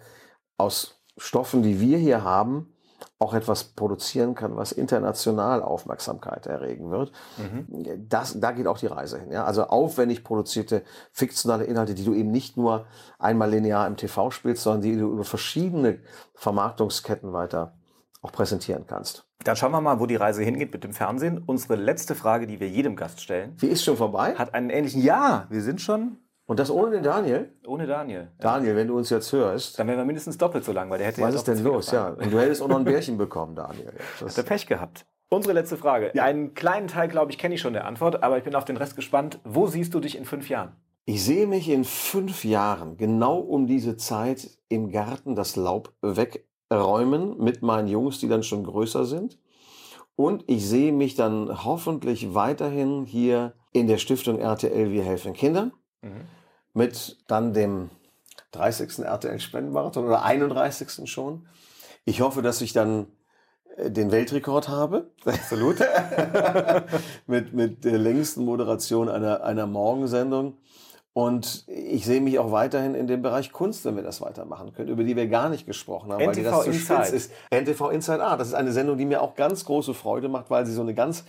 aus Stoffen, die wir hier haben, auch etwas produzieren kann, was international Aufmerksamkeit erregen wird. Mhm. Das, da geht auch die Reise hin. Ja? Also aufwendig produzierte fiktionale Inhalte, die du eben nicht nur einmal linear im TV spielst, sondern die du über verschiedene Vermarktungsketten weiter auch präsentieren kannst.
Dann schauen wir mal, wo die Reise hingeht mit dem Fernsehen. Unsere letzte Frage, die wir jedem Gast stellen.
Wie ist schon vorbei?
Hat einen ähnlichen. Ja, wir sind schon.
Und das ohne den Daniel?
Ohne Daniel.
Daniel, wenn du uns jetzt hörst.
Dann wären wir mindestens doppelt so lang, weil der hätte
Was ja ist denn los? Ja. Und du hättest auch noch ein [laughs] Bärchen bekommen, Daniel.
Das Hat er Pech gehabt. Unsere letzte Frage. Ja. Einen kleinen Teil, glaube ich, kenne ich schon der Antwort, aber ich bin auf den Rest gespannt. Wo siehst du dich in fünf Jahren?
Ich sehe mich in fünf Jahren genau um diese Zeit im Garten das Laub wegräumen mit meinen Jungs, die dann schon größer sind. Und ich sehe mich dann hoffentlich weiterhin hier in der Stiftung RTL Wir helfen Kindern. Mhm mit dann dem 30. RTL Spendenmarathon oder 31. schon. Ich hoffe, dass ich dann äh, den Weltrekord habe. [laughs]
Absolut. [laughs]
mit, mit der längsten Moderation einer, einer Morgensendung. Und ich sehe mich auch weiterhin in dem Bereich Kunst, wenn wir das weitermachen können, über die wir gar nicht gesprochen haben,
NTV weil die das zu spitz ist.
NTV Inside Art, das ist eine Sendung, die mir auch ganz große Freude macht, weil sie so eine ganz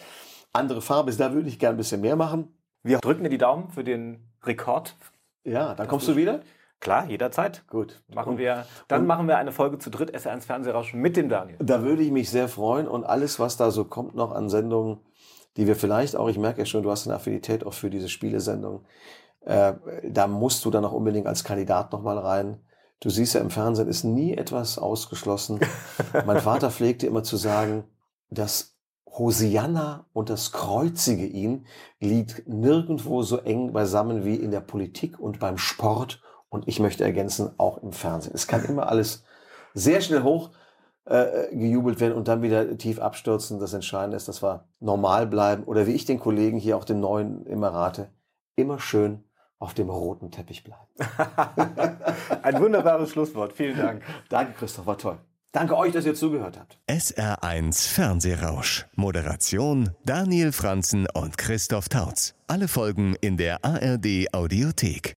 andere Farbe ist. Da würde ich gerne ein bisschen mehr machen.
Wir drücken dir die Daumen für den Rekord
ja, dann kommst du wieder?
Klar, jederzeit.
Gut.
Machen wir, dann und machen wir eine Folge zu dritt SR1 Fernsehrausch mit dem Daniel.
Da würde ich mich sehr freuen und alles, was da so kommt noch an Sendungen, die wir vielleicht auch, ich merke ja schon, du hast eine Affinität auch für diese Spielesendung, äh, da musst du dann auch unbedingt als Kandidat nochmal rein. Du siehst ja im Fernsehen ist nie etwas ausgeschlossen. [laughs] mein Vater pflegte immer zu sagen, dass Hosianna und das Kreuzige ihn liegt nirgendwo so eng beisammen wie in der Politik und beim Sport und ich möchte ergänzen, auch im Fernsehen. Es kann immer alles sehr schnell hoch äh, gejubelt werden und dann wieder tief abstürzen. Das Entscheidende ist, dass wir normal bleiben oder wie ich den Kollegen hier auch den neuen immer rate, immer schön auf dem roten Teppich bleiben. [laughs]
Ein wunderbares Schlusswort. Vielen Dank.
Danke, Christoph, war toll. Danke euch, dass ihr zugehört habt.
SR1 Fernsehrausch. Moderation Daniel Franzen und Christoph Tautz. Alle Folgen in der ARD Audiothek.